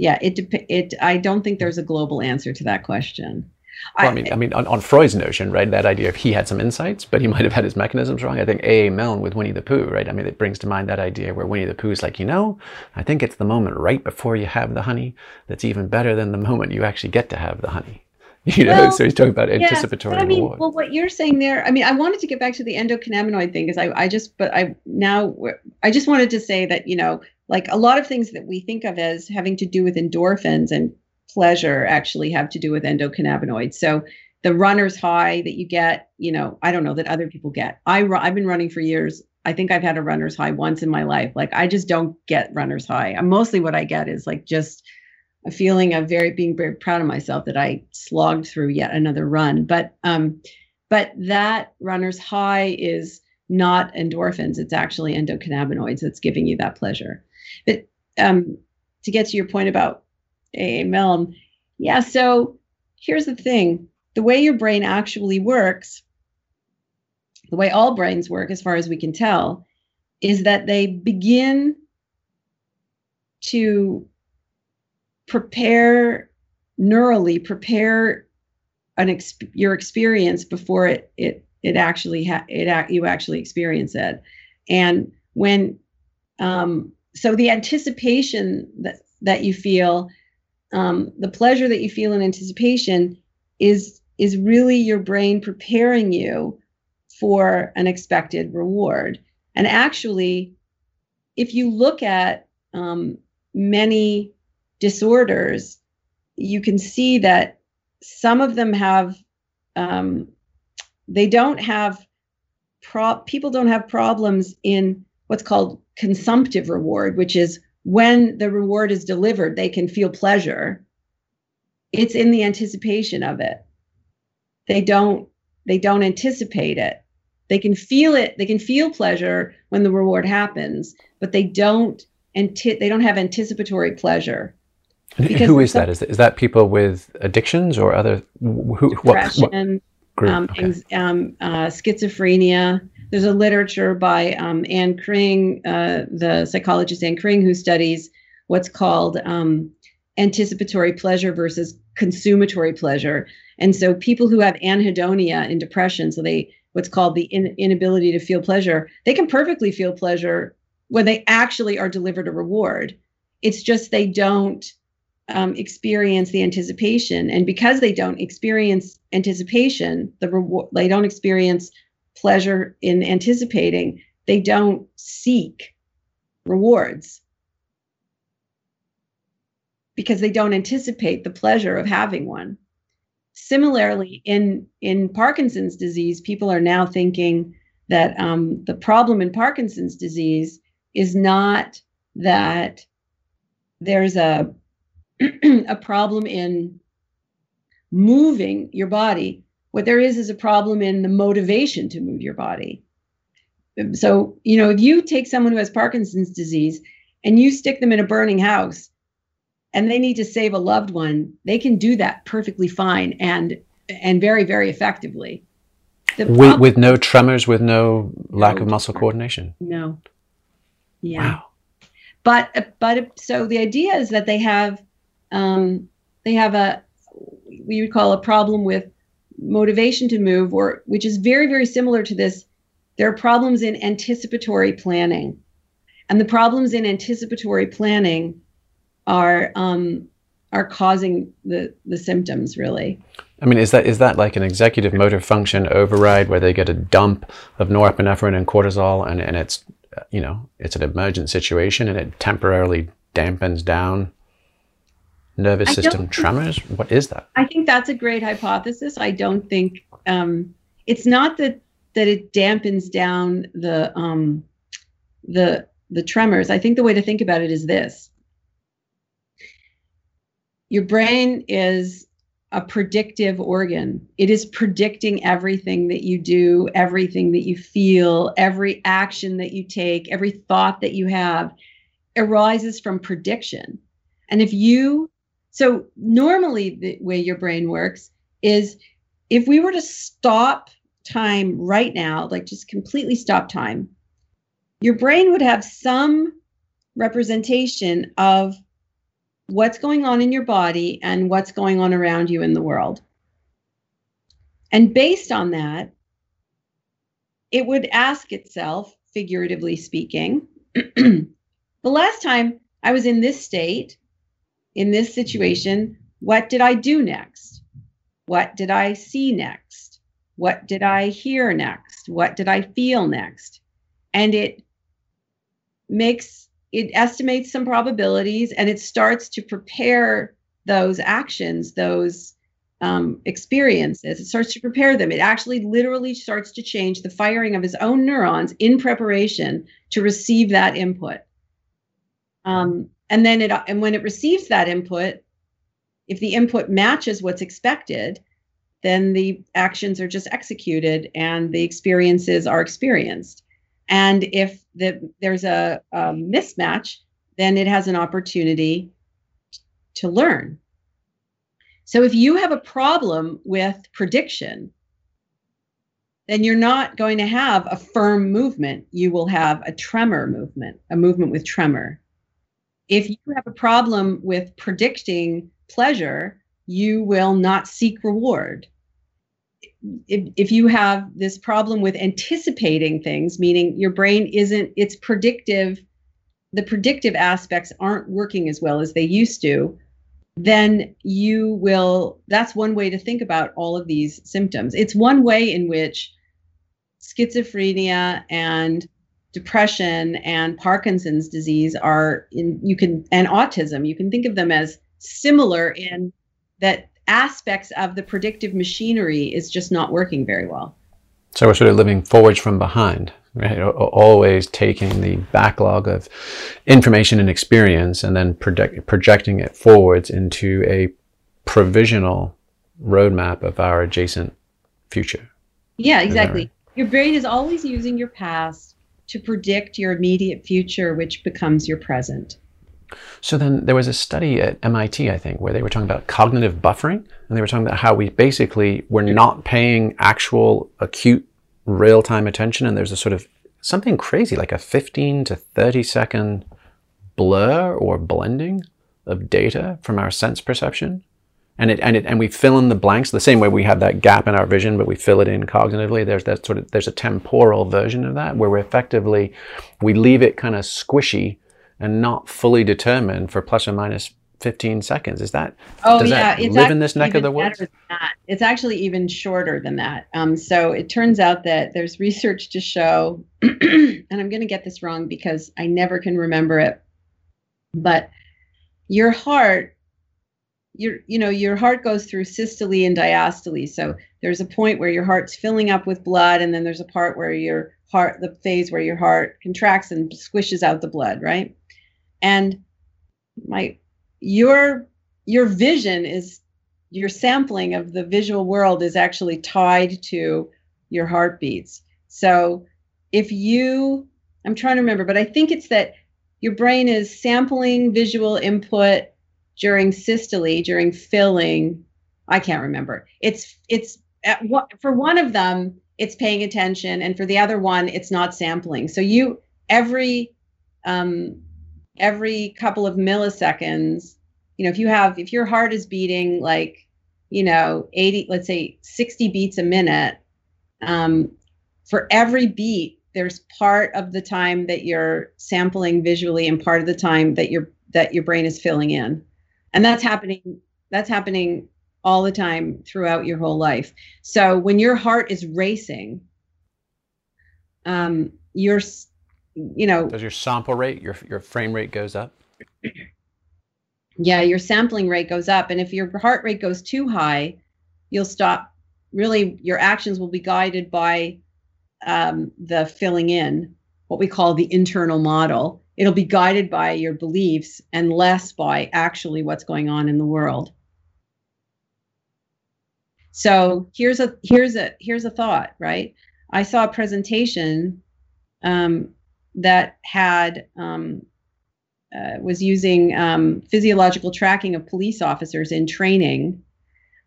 yeah, it dep- it. I don't think there's a global answer to that question. Well, I, I, mean, I mean, on, on, Freud's notion, right? That idea of he had some insights, but he might have had his mechanisms wrong. I think A. A. Milne with Winnie the Pooh, right? I mean, it brings to mind that idea where Winnie the Pooh is like, you know, I think it's the moment right before you have the honey that's even better than the moment you actually get to have the honey. You know, well, so he's talking about anticipatory I mean, reward. Well, what you're saying there, I mean, I wanted to get back to the endocannabinoid thing because I, I just, but I now, I just wanted to say that, you know, like a lot of things that we think of as having to do with endorphins and pleasure actually have to do with endocannabinoids. So the runner's high that you get, you know, I don't know that other people get. I I've been running for years. I think I've had a runner's high once in my life. Like I just don't get runner's high. I'm mostly what I get is like just a feeling of very being very proud of myself that I slogged through yet another run. But um, but that runner's high is not endorphins. It's actually endocannabinoids that's giving you that pleasure. But um, to get to your point about A. Milne, yeah. So here's the thing: the way your brain actually works, the way all brains work, as far as we can tell, is that they begin to prepare neurally prepare an exp- your experience before it it it actually ha- it you actually experience it and when um, so the anticipation that that you feel um, the pleasure that you feel in anticipation is is really your brain preparing you for an expected reward. And actually if you look at um, many disorders, you can see that some of them have, um, they don't have, pro- people don't have problems in what's called consumptive reward, which is when the reward is delivered, they can feel pleasure. It's in the anticipation of it. They don't, they don't anticipate it. They can feel it, they can feel pleasure when the reward happens, but they don't anti- they don't have anticipatory pleasure. Who is that? Is, that? is that people with addictions or other? Who, depression, what, what group? Um, okay. um, uh, schizophrenia. There's a literature by um, Ann Kring, uh, the psychologist Ann Kring, who studies what's called um, anticipatory pleasure versus consummatory pleasure. And so people who have anhedonia in depression, so they what's called the in, inability to feel pleasure, they can perfectly feel pleasure when they actually are delivered a reward. It's just they don't um, experience the anticipation, and because they don't experience anticipation, the reward they don't experience pleasure in anticipating. They don't seek rewards because they don't anticipate the pleasure of having one. Similarly, in in Parkinson's disease, people are now thinking that um, the problem in Parkinson's disease is not that there's a a problem in moving your body. What there is is a problem in the motivation to move your body. So, you know, if you take someone who has Parkinson's disease and you stick them in a burning house and they need to save a loved one, they can do that perfectly fine and and very very effectively. With, with no tremors, with no lack no of muscle coordination. No. Yeah. Wow. But but so the idea is that they have um, they have a we would call a problem with motivation to move, or which is very very similar to this. There are problems in anticipatory planning, and the problems in anticipatory planning are um, are causing the the symptoms really. I mean, is that is that like an executive motor function override where they get a dump of norepinephrine and cortisol, and, and it's you know it's an emergent situation, and it temporarily dampens down nervous system tremors? What is that? I think that's a great hypothesis. I don't think um, it's not that that it dampens down the um, the the tremors. I think the way to think about it is this: your brain is a predictive organ. It is predicting everything that you do, everything that you feel, every action that you take, every thought that you have arises from prediction. And if you So normally the way your brain works is if we were to stop time right now, like just completely stop time, your brain would have some representation of what's going on in your body and what's going on around you in the world. And based on that, it would ask itself, figuratively speaking, the last time I was in this state, in this situation, what did I do next? What did I see next? What did I hear next? What did I feel next? And it makes it estimates some probabilities and it starts to prepare those actions, those um, experiences. It starts to prepare them. It actually literally starts to change the firing of his own neurons in preparation to receive that input. Um, and then it and when it receives that input, if the input matches what's expected, then the actions are just executed and the experiences are experienced. And if the, there's a, a mismatch, then it has an opportunity to learn. So if you have a problem with prediction, then you're not going to have a firm movement. You will have a tremor movement, a movement with tremor. If you have a problem with predicting pleasure, you will not seek reward if, if you have this problem with anticipating things, meaning your brain isn't, it's predictive, the predictive aspects aren't working as well as they used to, then you will, that's one way to think about all of these symptoms. It's one way in which schizophrenia and depression and Parkinson's disease are in, you can, and autism, you can think of them as similar in that aspects of the predictive machinery is just not working very well. So we're sort of living forwards from behind, right? Always taking the backlog of information and experience and then project, projecting it forwards into a provisional roadmap of our adjacent future. Yeah, exactly. Right? Your brain is always using your past to predict your immediate future, which becomes your present. So then there was a study at MIT, I think, where they were talking about cognitive buffering, and they were talking about how we basically were not paying actual acute real-time attention, and there's a sort of something crazy, like a 15 to 30 second blur or blending of data from our sense perception. And it, and it, and we fill in the blanks the same way we have that gap in our vision, but we fill it in cognitively. There's that sort of, there's a temporal version of that where we're effectively, we leave it kind of squishy and not fully determined for plus or minus 15 seconds. Is that, oh, does yeah. that it's live in this neck of the woods? It's actually even shorter than that. Um, so it turns out that there's research to show, and I'm going to get this wrong because I never can remember it, but your heart, your, you know, your heart goes through systole and diastole. So there's a point where your heart's filling up with blood, and then there's a part where your heart, the phase where your heart contracts and squishes out the blood, right? and my your your vision is your sampling of the visual world is actually tied to your heartbeats so if you i'm trying to remember but i think it's that your brain is sampling visual input during systole during filling i can't remember. It's it's for one of them it's paying attention and for the other one it's not sampling. So you every um, every couple of milliseconds you know if you have if your heart is beating like you know 80 let's say 60 beats a minute um, for every beat there's part of the time that you're sampling visually and part of the time that your that your brain is filling in and that's happening that's happening all the time throughout your whole life. So when your heart is racing um, you're you know does your sample rate your your frame rate goes up? Yeah your sampling rate goes up. And if your heart rate goes too high you'll stop really your actions will be guided by um, the filling in what we call the internal model it'll be guided by your beliefs and less by actually what's going on in the world. So here's a here's a here's a thought right? I saw a presentation um, that had um, uh, was using um, physiological tracking of police officers in training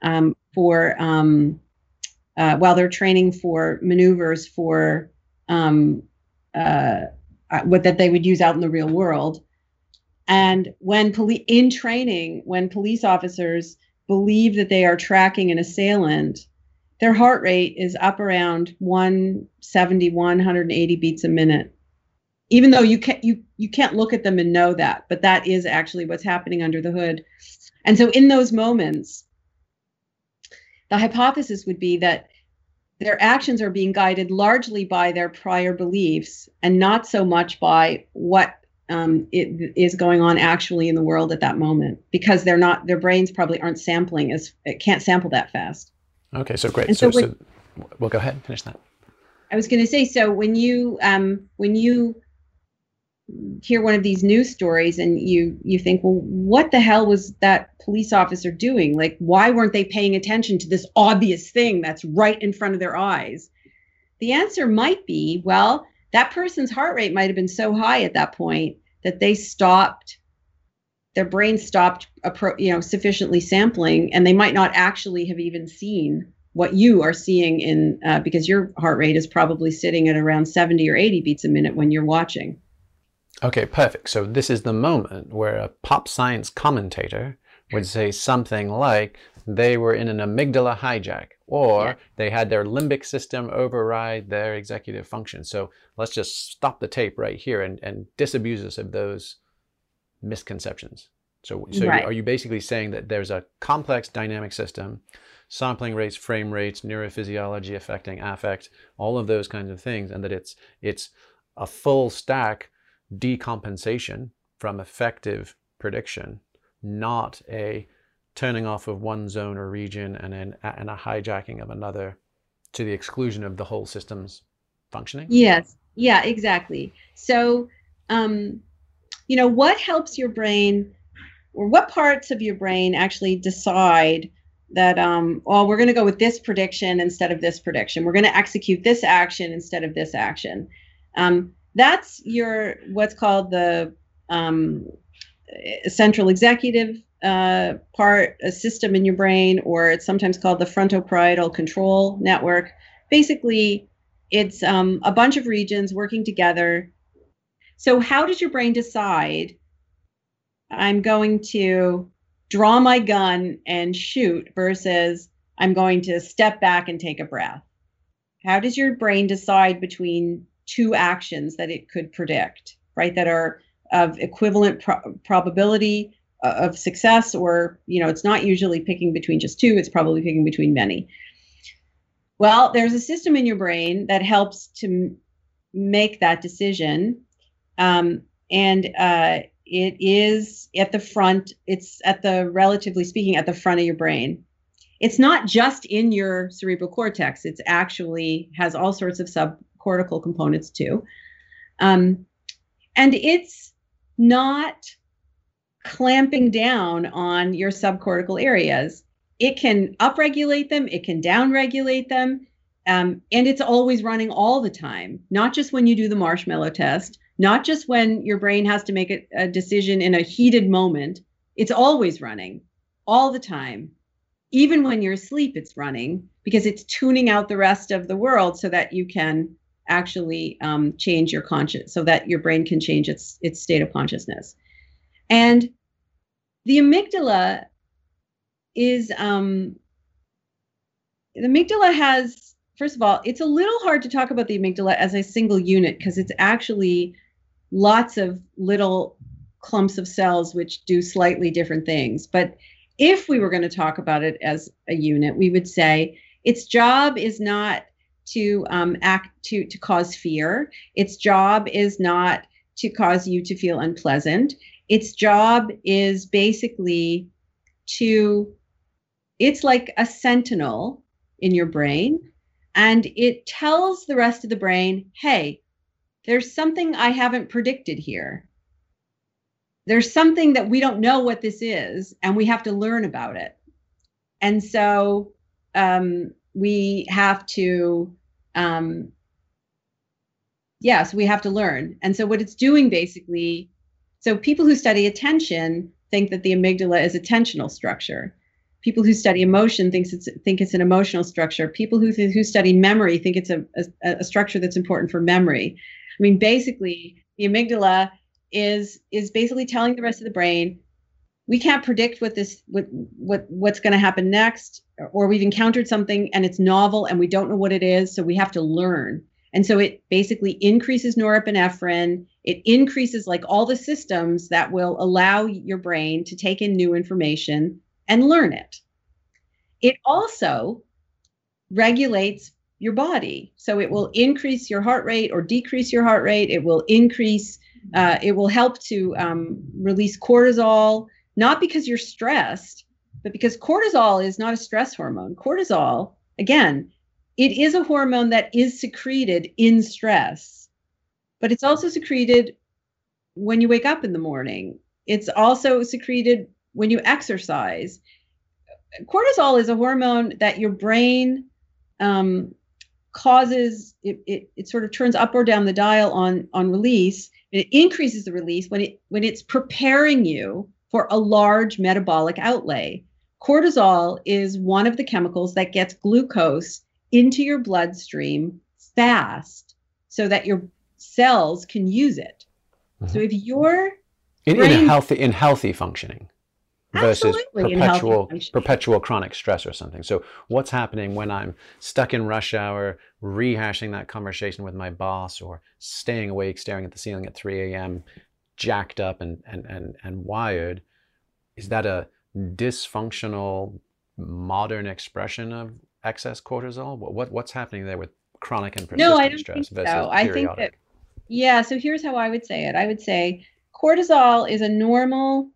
um, for um, uh, while they're training for maneuvers for um, uh, uh, what that they would use out in the real world. And when police in training, when police officers believe that they are tracking an assailant, their heart rate is up around 170, 180 beats a minute. Even though you can't you you can't look at them and know that, but that is actually what's happening under the hood. And so in those moments, the hypothesis would be that their actions are being guided largely by their prior beliefs and not so much by what um, it is going on actually in the world at that moment because they're not their brains probably aren't sampling as it can't sample that fast. Okay so great. So, so, when, so well go ahead and finish that. I was going to say so when you um, when you hear one of these news stories and you you think well what the hell was that police officer doing? Like why weren't they paying attention to this obvious thing that's right in front of their eyes? The answer might be well that person's heart rate might have been so high at that point that they stopped their brain stopped you know sufficiently sampling and they might not actually have even seen what you are seeing in uh, because your heart rate is probably sitting at around 70 or 80 beats a minute when you're watching Okay, perfect. So this is the moment where a pop science commentator would mm-hmm. say something like they were in an amygdala hijack or yeah. they had their limbic system override their executive function. So let's just stop the tape right here and, and disabuse us of those misconceptions. So, so right. are you basically saying that there's a complex dynamic system, sampling rates, frame rates, neurophysiology affecting affect, all of those kinds of things, and that it's it's a full stack decompensation from effective prediction, not a turning off of one zone or region and then and a hijacking of another to the exclusion of the whole system's functioning? Yes. Yeah, exactly. So, um, you know, what helps your brain or what parts of your brain actually decide that um, well we're going to go with this prediction instead of this prediction we're going to execute this action instead of this action um, that's your what's called the um, central executive uh, part, a system in your brain, or it's sometimes called the frontoparietal control network. Basically, it's um, a bunch of regions working together. So, how does your brain decide? I'm going to draw my gun and shoot versus I'm going to step back and take a breath. How does your brain decide between two actions that it could predict, right? That are of equivalent pro- probability uh, of success, or you know, it's not usually picking between just two; it's probably picking between many. Well, there's a system in your brain that helps to m- make that decision, um, and uh, it is at the front. It's at the relatively speaking at the front of your brain. It's not just in your cerebral cortex. It's actually has all sorts of sub cortical components too. Um, and it's not clamping down on your subcortical areas. It can upregulate them, it can downregulate them, um, and it's always running all the time, not just when you do the marshmallow test, not just when your brain has to make a, a decision in a heated moment. It's always running all the time. Even when you're asleep, it's running because it's tuning out the rest of the world so that you can actually um, change your conscious so that your brain can change its its state of consciousness. And the amygdala is um, the amygdala has first of all it's a little hard to talk about the amygdala as a single unit because it's actually lots of little clumps of cells which do slightly different things. But if we were going to talk about it as a unit we would say its job is not to um, act to to cause fear. Its job is not to cause you to feel unpleasant. Its job is basically to it's like a sentinel in your brain and it tells the rest of the brain, "Hey, there's something I haven't predicted here. There's something that we don't know what this is and we have to learn about it." And so um, we have to um we have to learn and so what it's doing basically So people who study attention think that the amygdala is attentional structure. People who study emotion thinks it's think it's an emotional structure. People who who study memory think it's a, a, a structure that's important for memory. I mean, basically, the amygdala is is basically telling the rest of the brain we can't predict what this what what what's going to happen next or we've encountered something and it's novel and we don't know what it is so we have to learn. And so it basically increases norepinephrine. It increases like all the systems that will allow your brain to take in new information and learn it. It also regulates your body. So it will increase your heart rate or decrease your heart rate. It will increase uh, it will help to um, release cortisol, not because you're stressed, but because cortisol is not a stress hormone. Cortisol, again, it is a hormone that is secreted in stress, but it's also secreted when you wake up in the morning. It's also secreted when you exercise. Cortisol is a hormone that your brain um, causes it, it, it sort of turns up or down the dial on on release it increases the release when it when it's preparing you for a large metabolic outlay. Cortisol is one of the chemicals that gets glucose into your bloodstream fast so that your cells can use it. Mm-hmm. So if you're in, brain, in healthy in healthy functioning versus perpetual perpetual chronic stress or something. So what's happening when I'm stuck in rush hour, rehashing that conversation with my boss, or staying awake, staring at the ceiling at 3 a.m., jacked up and and and and wired? Is that a dysfunctional modern expression of excess cortisol? What, what what's happening there with chronic and persistent no, I don't stress think so. I think that yeah. So here's how I would say it. I would say cortisol is a normal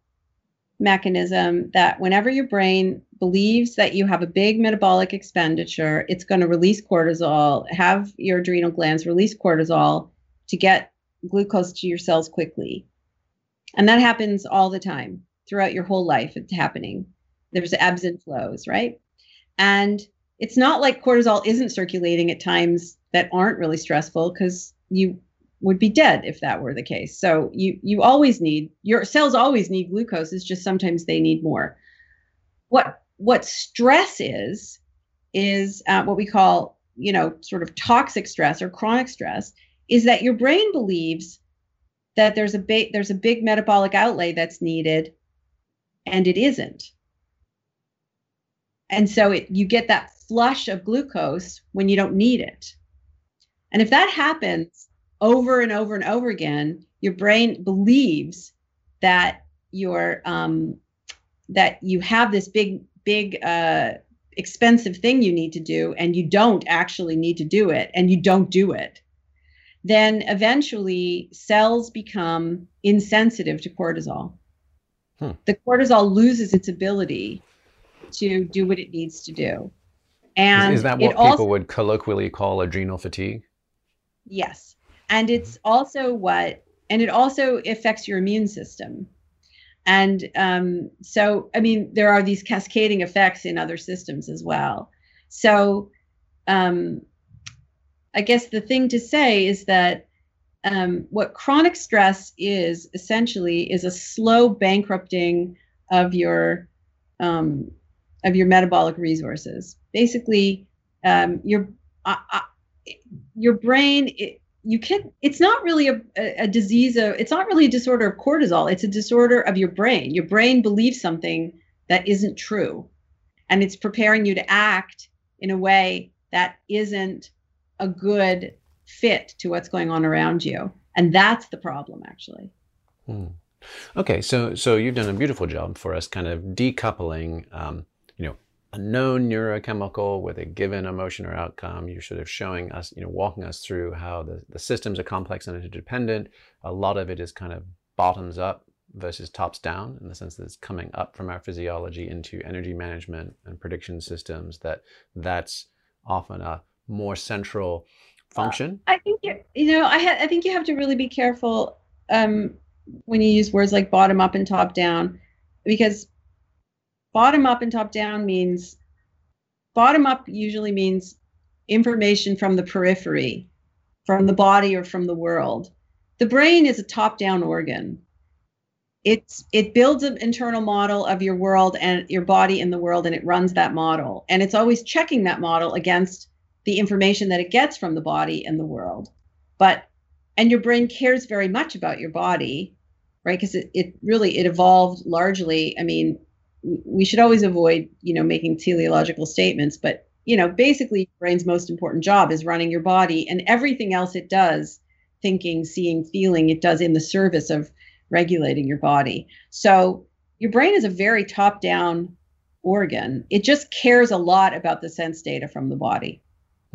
mechanism that whenever your brain believes that you have a big metabolic expenditure, it's going to release cortisol, have your adrenal glands release cortisol to get glucose to your cells quickly. And that happens all the time throughout your whole life. It's happening. There's ebbs and flows, right? And it's not like cortisol isn't circulating at times that aren't really stressful because you would be dead if that were the case. So you you always need your cells always need glucose. It's just sometimes they need more. What what stress is is uh, what we call you know sort of toxic stress or chronic stress is that your brain believes that there's a big there's a big metabolic outlay that's needed and it isn't and so it, you get that flush of glucose when you don't need it and if that happens over and over and over again, your brain believes that you're um, that you have this big, big, uh, expensive thing you need to do, and you don't actually need to do it, and you don't do it. Then eventually, cells become insensitive to cortisol. Hmm. The cortisol loses its ability to do what it needs to do. And is, is that what people also, would colloquially call adrenal fatigue? Yes and it's also what and it also affects your immune system and um, so i mean there are these cascading effects in other systems as well so um, i guess the thing to say is that um, what chronic stress is essentially is a slow bankrupting of your um, of your metabolic resources. Basically um, your uh, uh, your brain it, you can it's not really a, a disease of it's not really a disorder of cortisol. It's a disorder of your brain. Your brain believes something that isn't true. And it's preparing you to act in a way that isn't a good fit to what's going on around you and that's the problem actually hmm. okay so so you've done a beautiful job for us kind of decoupling um, you know a known neurochemical with a given emotion or outcome. You're sort of showing us, you know, walking us through how the, the systems are complex and interdependent. A lot of it is kind of bottoms up versus tops down in the sense that it's coming up from our physiology into energy management and prediction systems that that's often a more central function. Uh, I think you, you know I, ha- I think you have to really be careful um, when you use words like bottom up and top down because bottom up and top down means bottom up usually means information from the periphery, from the body or from the world. The brain is a top down organ. it's it builds an internal model of your world and your body in the world and it runs that model and it's always checking that model against the information that it gets from the body and the world but and your brain cares very much about your body right because it, it really it evolved largely i mean we should always avoid you know making teleological statements but you know basically brain's most important job is running your body and everything else it does thinking seeing feeling it does in the service of regulating your body. So your brain is a very top down organ. It just cares a lot about the sense data from the body.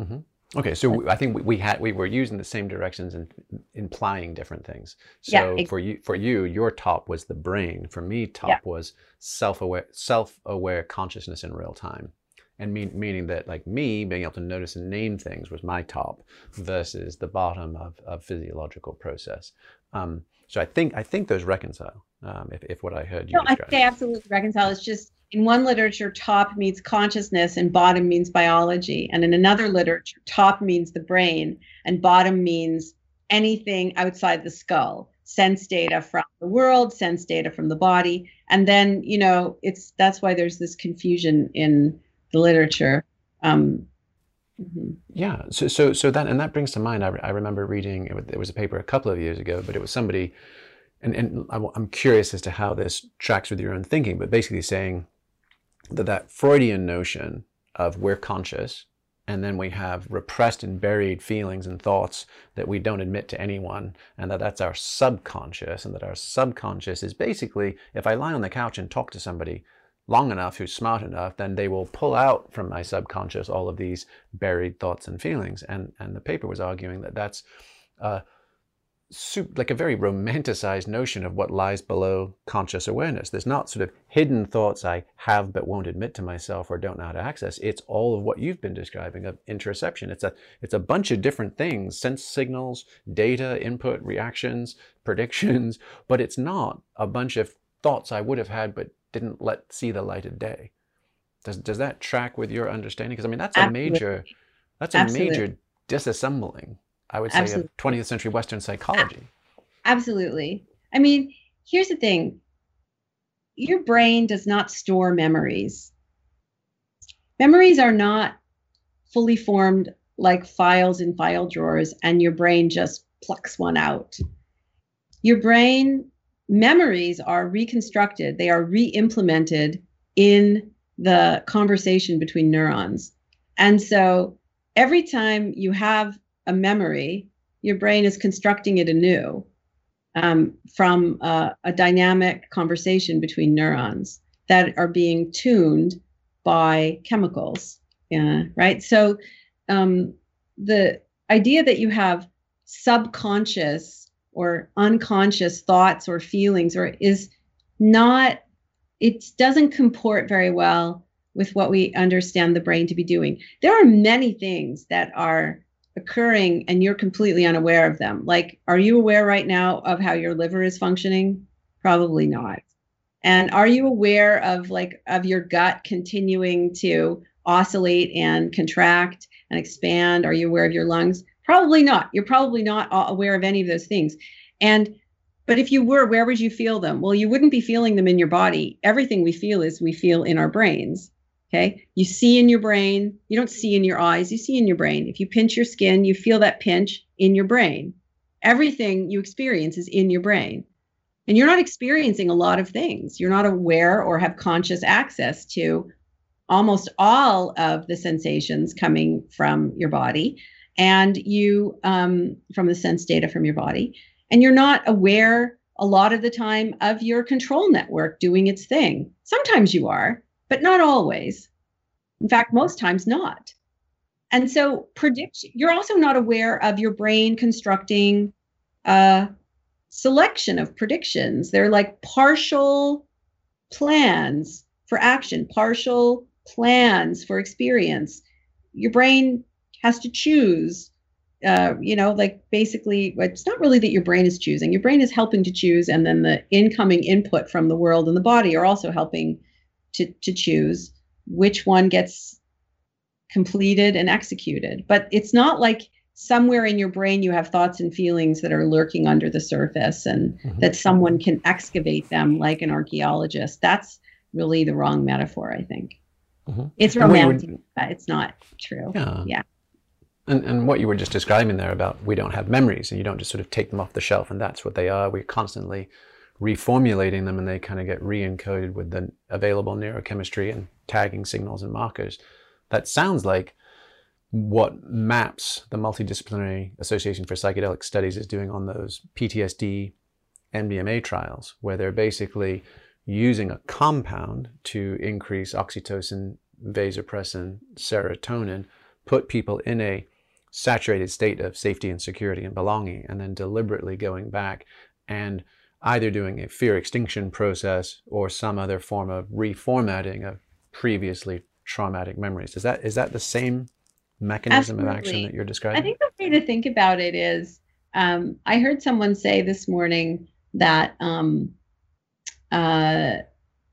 Mm-hmm. Okay, so I think we had we were using the same directions and implying different things. So yeah, for you, for you, your top was the brain. For me, top yeah. was self-aware, self-aware consciousness in real time, and mean, meaning that like me being able to notice and name things was my top, versus the bottom of, of physiological process. Um, so I think I think those reconcile. Um, if, if what I heard you. No, I think they absolutely reconcile. It's just in one literature, top means consciousness and bottom means biology, and in another literature, top means the brain and bottom means anything outside the skull. Sense data from the world, sense data from the body, and then you know it's that's why there's this confusion in the literature. Um, Mm-hmm. Yeah. So, so, so that, and that brings to mind, I, I remember reading, it was a paper a couple of years ago, but it was somebody, and, and I'm curious as to how this tracks with your own thinking, but basically saying that that Freudian notion of we're conscious, and then we have repressed and buried feelings and thoughts that we don't admit to anyone, and that that's our subconscious, and that our subconscious is basically, if I lie on the couch and talk to somebody, long enough, who's smart enough, then they will pull out from my subconscious all of these buried thoughts and feelings. And, and the paper was arguing that that's uh, like a very romanticized notion of what lies below conscious awareness. There's not sort of hidden thoughts I have but won't admit to myself or don't know how to access. It's all of what you've been describing of interoception. It's a it's a bunch of different things, sense signals, data, input, reactions, predictions, but it's not a bunch of thoughts I would have had but didn't let see the light of day. Does does that track with your understanding? Because I mean that's Absolutely. a major that's a Absolutely. major disassembling, I would say, Absolutely. of 20th century Western psychology. Absolutely. I mean, here's the thing. Your brain does not store memories. Memories are not fully formed like files in file drawers and your brain just plucks one out. Your brain memories are reconstructed, they are re implemented in the conversation between neurons. And so every time you have a memory, your brain is constructing it anew um, from a, dynamic conversation between neurons that are being tuned by chemicals. Yeah, right. So um, the idea that you have subconscious or unconscious thoughts or feelings or is not it doesn't comport very well with what we understand the brain to be doing there are many things that are occurring and you're completely unaware of them like are you aware right now of how your liver is functioning probably not and are you aware of like of your gut continuing to oscillate and contract and expand are you aware of your lungs Probably not. You're probably not aware of any of those things. And but if you were, where would you feel them? Well, you wouldn't be feeling them in your body. Everything we feel is we feel in our brains. Okay. You see in your brain. You don't see in your eyes. You see in your brain. If you pinch your skin, you feel that pinch in your brain. Everything you experience is in your brain. And you're not experiencing a lot of things. You're not aware or have conscious access to almost all of the sensations coming from your body and you um, from the sense data from your body and you're not aware a lot of the time of your control network doing its thing sometimes you are but not always. In fact most times not. And so prediction you're also not aware of your brain constructing a selection of predictions. They're like partial plans for action partial plans for experience. Your brain has to choose uh, you know, like basically, it's not really that your brain is choosing. Your brain is helping to choose, and then the incoming input from the world and the body are also helping to to choose which one gets completed and executed. But it's not like somewhere in your brain you have thoughts and feelings that are lurking under the surface and mm-hmm. that someone can excavate them like an archaeologist. That's really the wrong metaphor, I think. Mm-hmm. It's romantic, would, but it's not true. Yeah. Yeah. And, and what you were just describing there about we don't have memories and you don't just sort of take them off the shelf and that's what they are. We're constantly reformulating them and they kind of get re-encoded with the available neurochemistry and tagging signals and markers. That sounds like what MAPS, the Multidisciplinary Association for Psychedelic Studies, is doing on those PTSD MDMA trials, where they're basically using a compound to increase oxytocin, vasopressin, serotonin, put people in a saturated state of safety and security and belonging, and then deliberately going back and either doing a fear extinction process or some other form of reformatting of previously traumatic memories. Is that is that the same mechanism Absolutely. of action that you're describing? I think the way to think about it is um, I heard someone say this morning that um, uh,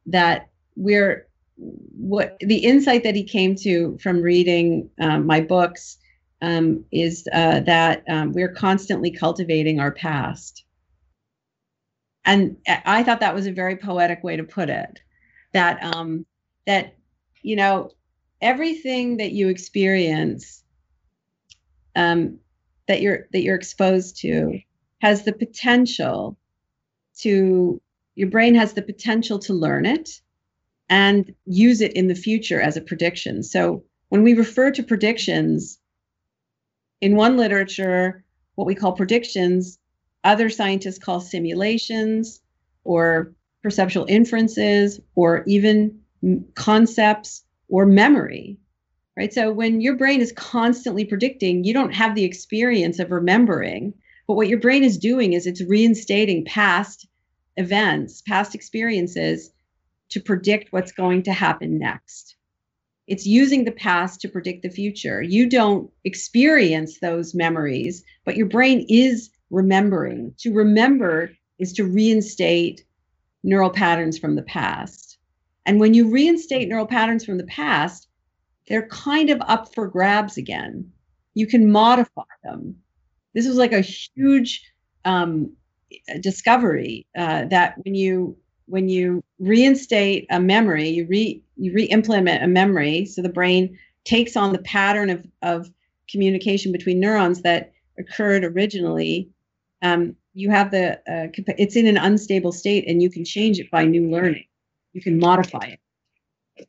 that we're what the insight that he came to from reading um, my books um, is uh, that um, we're constantly cultivating our past. And I thought that was a very poetic way to put it. That um, that you know everything that you experience um, that you're that you're exposed to has the potential to your brain has the potential to learn it and use it in the future as a prediction. So when we refer to predictions in one literature, what we call predictions, other scientists call simulations or perceptual inferences or even concepts or memory. Right? So when your brain is constantly predicting, you don't have the experience of remembering, but what your brain is doing is it's reinstating past events, past experiences to predict what's going to happen next. It's using the past to predict the future. You don't experience those memories, but your brain is remembering. To remember is to reinstate neural patterns from the past. And when you reinstate neural patterns from the past, they're kind of up for grabs again. You can modify them. This was like a huge um, discovery uh, that when you when you reinstate a memory, you re you re-implement a memory, so the brain takes on the pattern of of communication between neurons that occurred originally. Um, you have the uh, it's in an unstable state, and you can change it by new learning. You can modify it.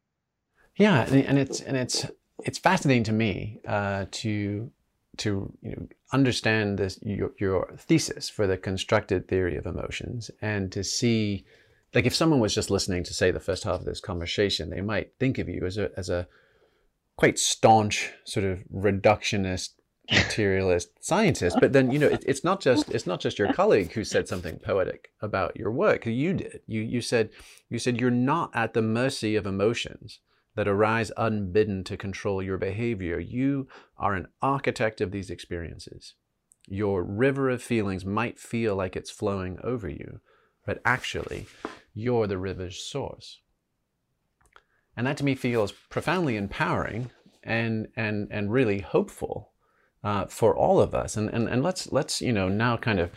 Yeah, and it's and it's it's fascinating to me uh, to to you know, understand this your, your thesis for the constructed theory of emotions and to see like if someone was just listening to say the first half of this conversation they might think of you as a as a quite staunch sort of reductionist materialist scientist but then you know it, it's not just it's not just your colleague who said something poetic about your work you did you you said you said you're not at the mercy of emotions that arise unbidden to control your behavior. You are an architect of these experiences. Your river of feelings might feel like it's flowing over you, but actually, you're the river's source. And that to me feels profoundly empowering and, and, and really hopeful uh, for all of us. And, and, and let's, let's, you know, now kind of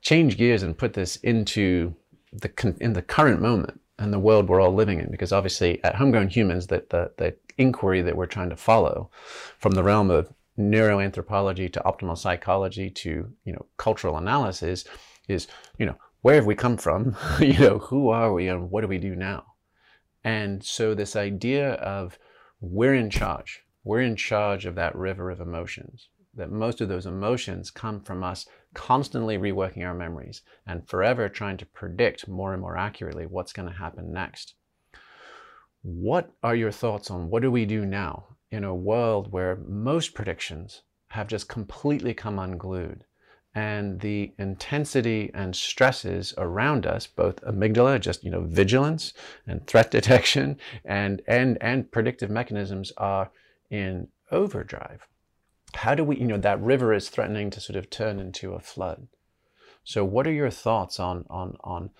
change gears and put this into the, in the current moment and the world we're all living in. Because obviously, at Homegrown Humans, that the, the inquiry that we're trying to follow from the realm of neuroanthropology to optimal psychology to you know cultural analysis is you know where have we come from you know who are we and what do we do now and so this idea of we're in charge we're in charge of that river of emotions that most of those emotions come from us constantly reworking our memories and forever trying to predict more and more accurately what's going to happen next. What are your thoughts on what do we do now in a world where most predictions have just completely come unglued? and the intensity and stresses around us, both amygdala, just you know, vigilance and threat detection, and and and predictive mechanisms are in overdrive how do we, you know, that river is threatening to sort of turn into a flood. So what are your thoughts on, on, on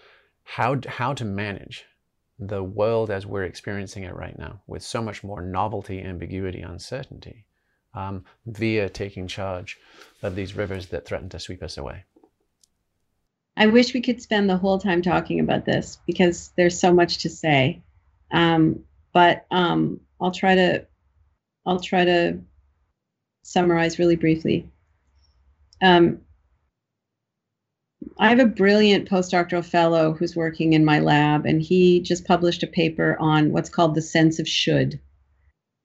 how, how to manage the world as we're experiencing it right now with so much more novelty, ambiguity, uncertainty? um, via taking charge of these rivers that threaten to sweep us away. I wish we could spend the whole time talking about this because there's so much to say. Um, but um, I'll try to I'll try to summarize really briefly. Um, I have a brilliant postdoctoral fellow who's working in my lab, and he just published a paper on what's called the sense of should.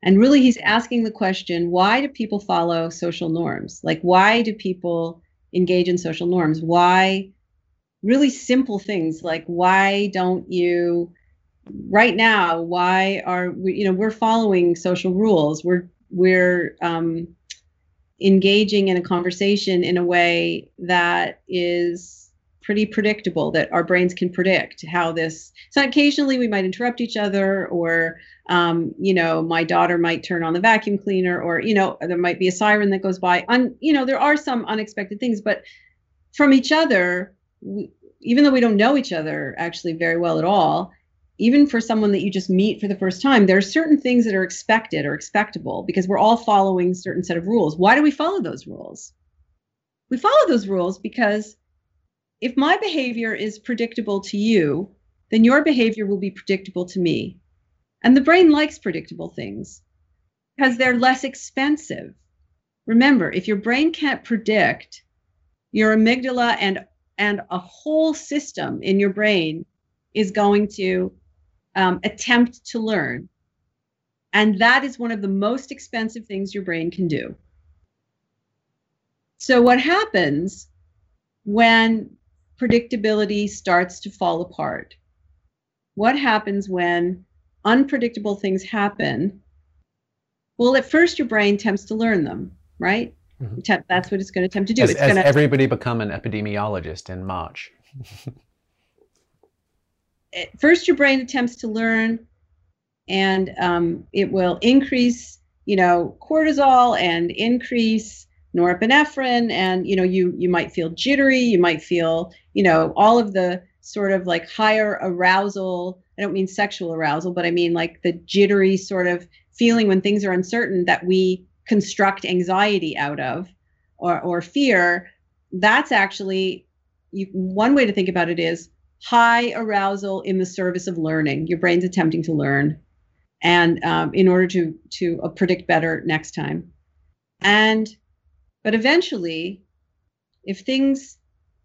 And really, he's asking the question why do people follow social norms? Like, why do people engage in social norms? Why, really simple things like, why don't you, right now, why are we, you know, we're following social rules. We're, we're, um, engaging in a conversation in a way that is pretty predictable that our brains can predict how this so occasionally we might interrupt each other or um, you know my daughter might turn on the vacuum cleaner or you know there might be a siren that goes by. Un, you know there are some unexpected things but from each other we, even though we don't know each other actually very well at all even for someone that you just meet for the first time there are certain things that are expected or expectable because we're all following a certain set of rules why do we follow those rules we follow those rules because if my behavior is predictable to you, then your behavior will be predictable to me. And the brain likes predictable things because they're less expensive. Remember, if your brain can't predict, your amygdala and and a whole system in your brain is going to um, attempt to learn. And that is one of the most expensive things your brain can do. So, what happens when predictability starts to fall apart. What happens when unpredictable things happen? Well, at first, your brain attempts to learn them, right? Mm-hmm. That's what it's going to attempt to do. As, it's going to everybody become an epidemiologist in March. at first, your brain attempts to learn, and um, it will increase, you know, cortisol and increase norepinephrine and you know you you might feel jittery you might feel you know all of the sort of like higher arousal i don't mean sexual arousal but i mean like the jittery sort of feeling when things are uncertain that we construct anxiety out of or or fear that's actually you, one way to think about it is high arousal in the service of learning your brain's attempting to learn and um, in order to to uh, predict better next time and but eventually, if things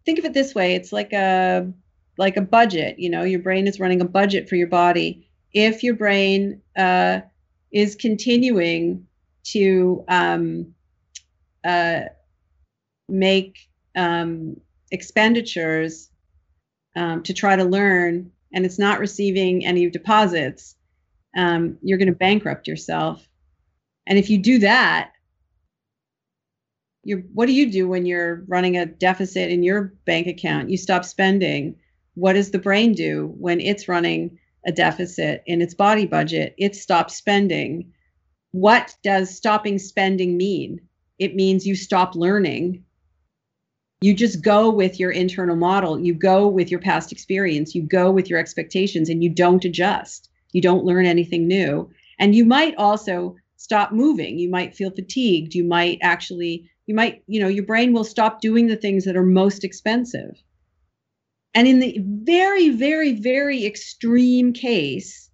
think of it this way, it's like a like a budget. You know, your brain is running a budget for your body. If your brain uh, is continuing to um, uh, make um, expenditures um, to try to learn, and it's not receiving any deposits, um, you're going to bankrupt yourself. And if you do that, you're what do you do when you're running a deficit in your bank account? You stop spending. What does the brain do when it's running a deficit in its body budget? It stops spending. What does stopping spending mean? It means you stop learning. You just go with your internal model. You go with your past experience. You go with your expectations and you don't adjust. You don't learn anything new. And you might also stop moving. You might feel fatigued. You might actually you might you know your brain will stop doing the things that are most expensive and in the very very very extreme case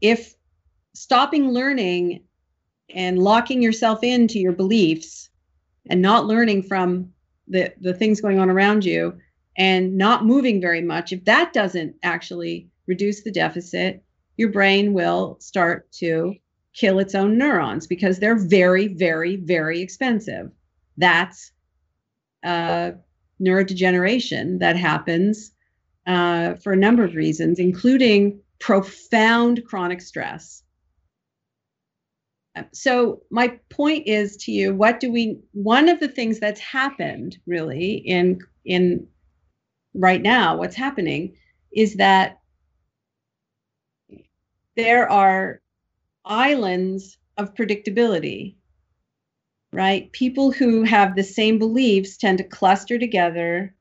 if stopping learning and locking yourself into your beliefs and not learning from the the things going on around you and not moving very much if that doesn't actually reduce the deficit your brain will start to kill its own neurons because they're very, very, very expensive. That's uh, neurodegeneration that happens uh, for a number of reasons, including profound chronic stress. So, my point is to you what do we, one of the things that's happened really in, in right now, what's happening is that there are islands of predictability, right? People who have the same beliefs tend to cluster together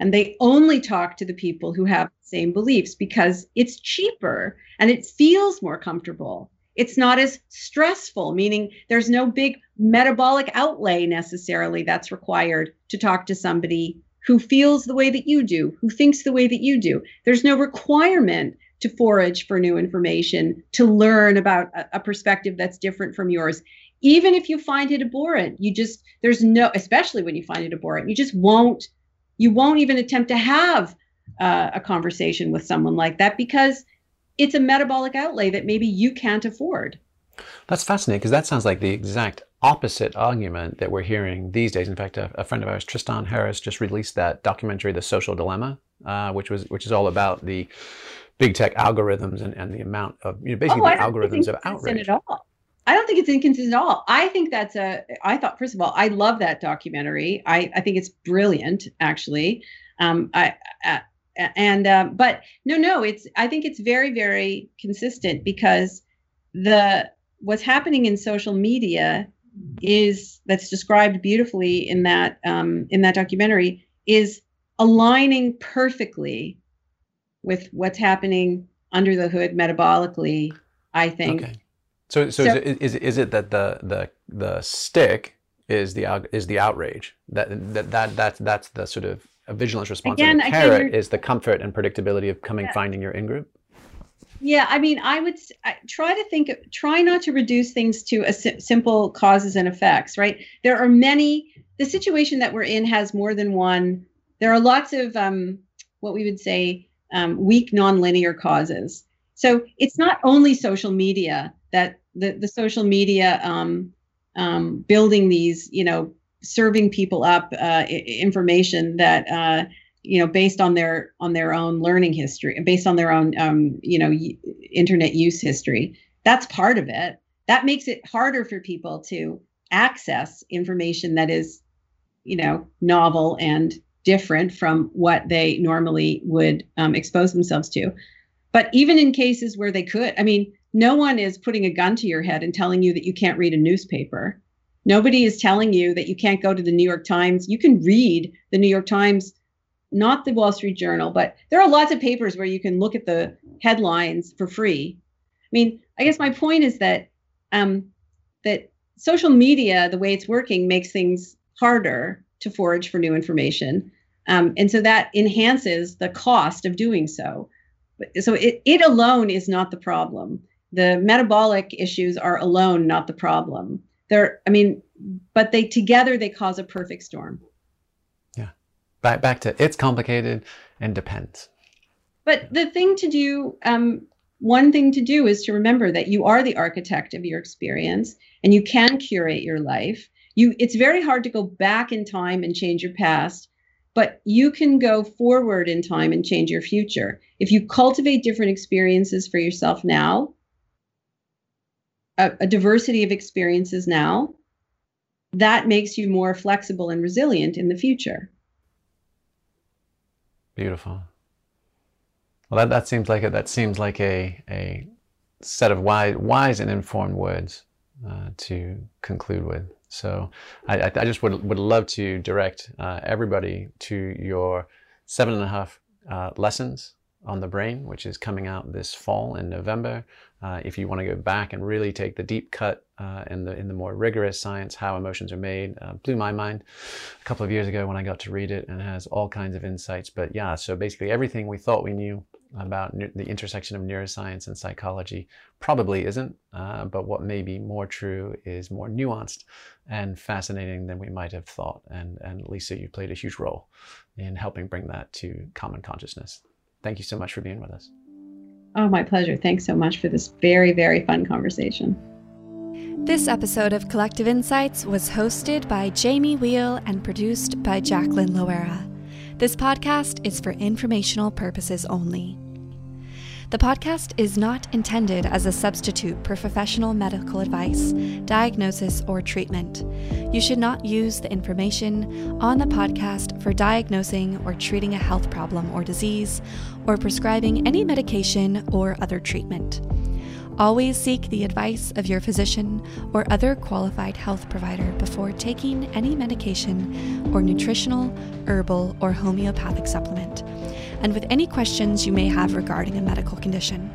and they only talk to the people who have the same beliefs because it's cheaper and it feels more comfortable. It's not as stressful, meaning there's no big metabolic outlay necessarily that's required to talk to somebody who feels the way that you do, who thinks the way that you do. There's no requirement to forage for new information, to learn about a, a, perspective that's different from yours. Even if you find it abhorrent, you just, there's no, especially when you find it abhorrent, you just won't, you won't even attempt to have uh, a conversation with someone like that because it's a metabolic outlay that maybe you can't afford. That's fascinating because that sounds like the exact opposite argument that we're hearing these days. In fact, a, a friend of ours, Tristan Harris, just released that documentary, The Social Dilemma, uh, which was which is all about the big tech algorithms and, and the amount of you know basically oh, the algorithms of outrage. At all. I don't think it's inconsistent at all. I think that's a. I thought first of all, I love that documentary. I I think it's brilliant, actually. Um, I, I and uh, but no no it's i think it's very very consistent because the what's happening in social media is that's described beautifully in that um, in that documentary is aligning perfectly with what's happening under the hood metabolically i think. Okay. So so, so is, it, is, is it that the the the stick is the is the outrage? That that that that's that's the sort of a vigilance response. Again, and carrot is the comfort and predictability of coming, yeah. finding your in group. Yeah, I mean, I would I try to think, try not to reduce things to a si- simple causes and effects, right? There are many, the situation that we're in has more than one. There are lots of um, what we would say um, weak nonlinear causes. So it's not only social media that the, the social media um, um, building these, you know, serving people up uh, information that uh, you know based on their on their own learning history based on their own um, you know internet use history. That's part of it. That makes it harder for people to access information that is you know novel and different from what they normally would um, expose themselves to. But even in cases where they could i mean no one is putting a gun to your head and telling you that you can't read a newspaper Nobody is telling you that you can't go to the New York Times. You can read the New York Times, not the Wall Street Journal, but there are lots of papers where you can look at the headlines for free. I mean, I guess my point is that um, that social media, the way it's working, makes things harder to forage for new information, um, and so that enhances the cost of doing so. So it, it alone is not the problem. The metabolic issues are alone not the problem they're i mean but they together they cause a perfect storm. Yeah. Back back to it's complicated and depends. But the thing to do um, one thing to do is to remember that you are the architect of your experience and you can curate your life. You it's very hard to go back in time and change your past but you can go forward in time and change your future. If you cultivate different experiences for yourself now a, a diversity of experiences now, that makes you more flexible and resilient in the future. Beautiful. Well, that, that seems like a, that seems like a, a set of wise, wise and informed words uh, to conclude with. So I, I just would, would love to direct uh, everybody to your seven and a half uh, lessons on the brain, which is coming out this fall in November. Uh, if you want to go back and really take the deep cut uh, in the in the more rigorous science, how emotions are made, uh, blew my mind a couple of years ago when I got to read it, and has all kinds of insights. But yeah, so basically everything we thought we knew about the intersection of neuroscience and psychology probably isn't, uh, but what may be more true is more nuanced and fascinating than we might have thought. And and Lisa, you played a huge role in helping bring that to common consciousness. Thank you so much for being with us. Oh, my pleasure. Thanks so much for this very, very fun conversation. This episode of Collective Insights was hosted by Jamie Wheal and produced by Jacqueline Loera. This podcast is for informational purposes only. The podcast is not intended as a substitute for professional medical advice, diagnosis, or treatment. You should not use the information on the podcast for diagnosing or treating a health problem or disease, or prescribing any medication or other treatment. Always seek the advice of your physician or other qualified health provider before taking any medication or nutritional, herbal, or homeopathic supplement and with any questions you may have regarding a medical condition.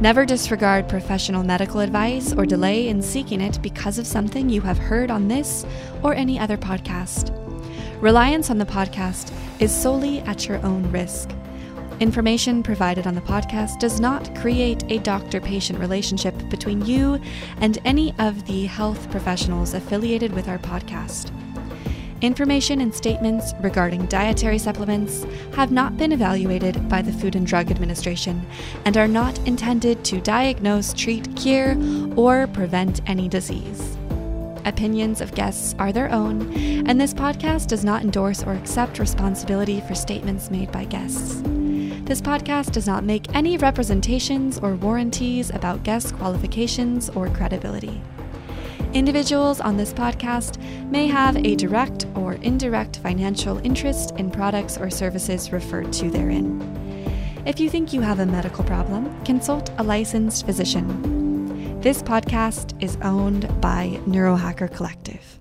Never disregard professional medical advice or delay in seeking it because of something you have heard on this or any other podcast. Reliance on the podcast is solely at your own risk. Information provided on the podcast does not create a doctor patient relationship between you and any of the health professionals affiliated with our podcast. Information and statements regarding dietary supplements have not been evaluated by the Food and Drug Administration and are not intended to diagnose, treat, cure, or prevent any disease. Opinions of guests are their own, and this podcast does not endorse or accept responsibility for statements made by guests. This podcast does not make any representations or warranties about guest qualifications or credibility. Individuals on this podcast may have a direct or indirect financial interest in products or services referred to therein. If you think you have a medical problem, consult a licensed physician. This podcast is owned by Neurohacker Collective.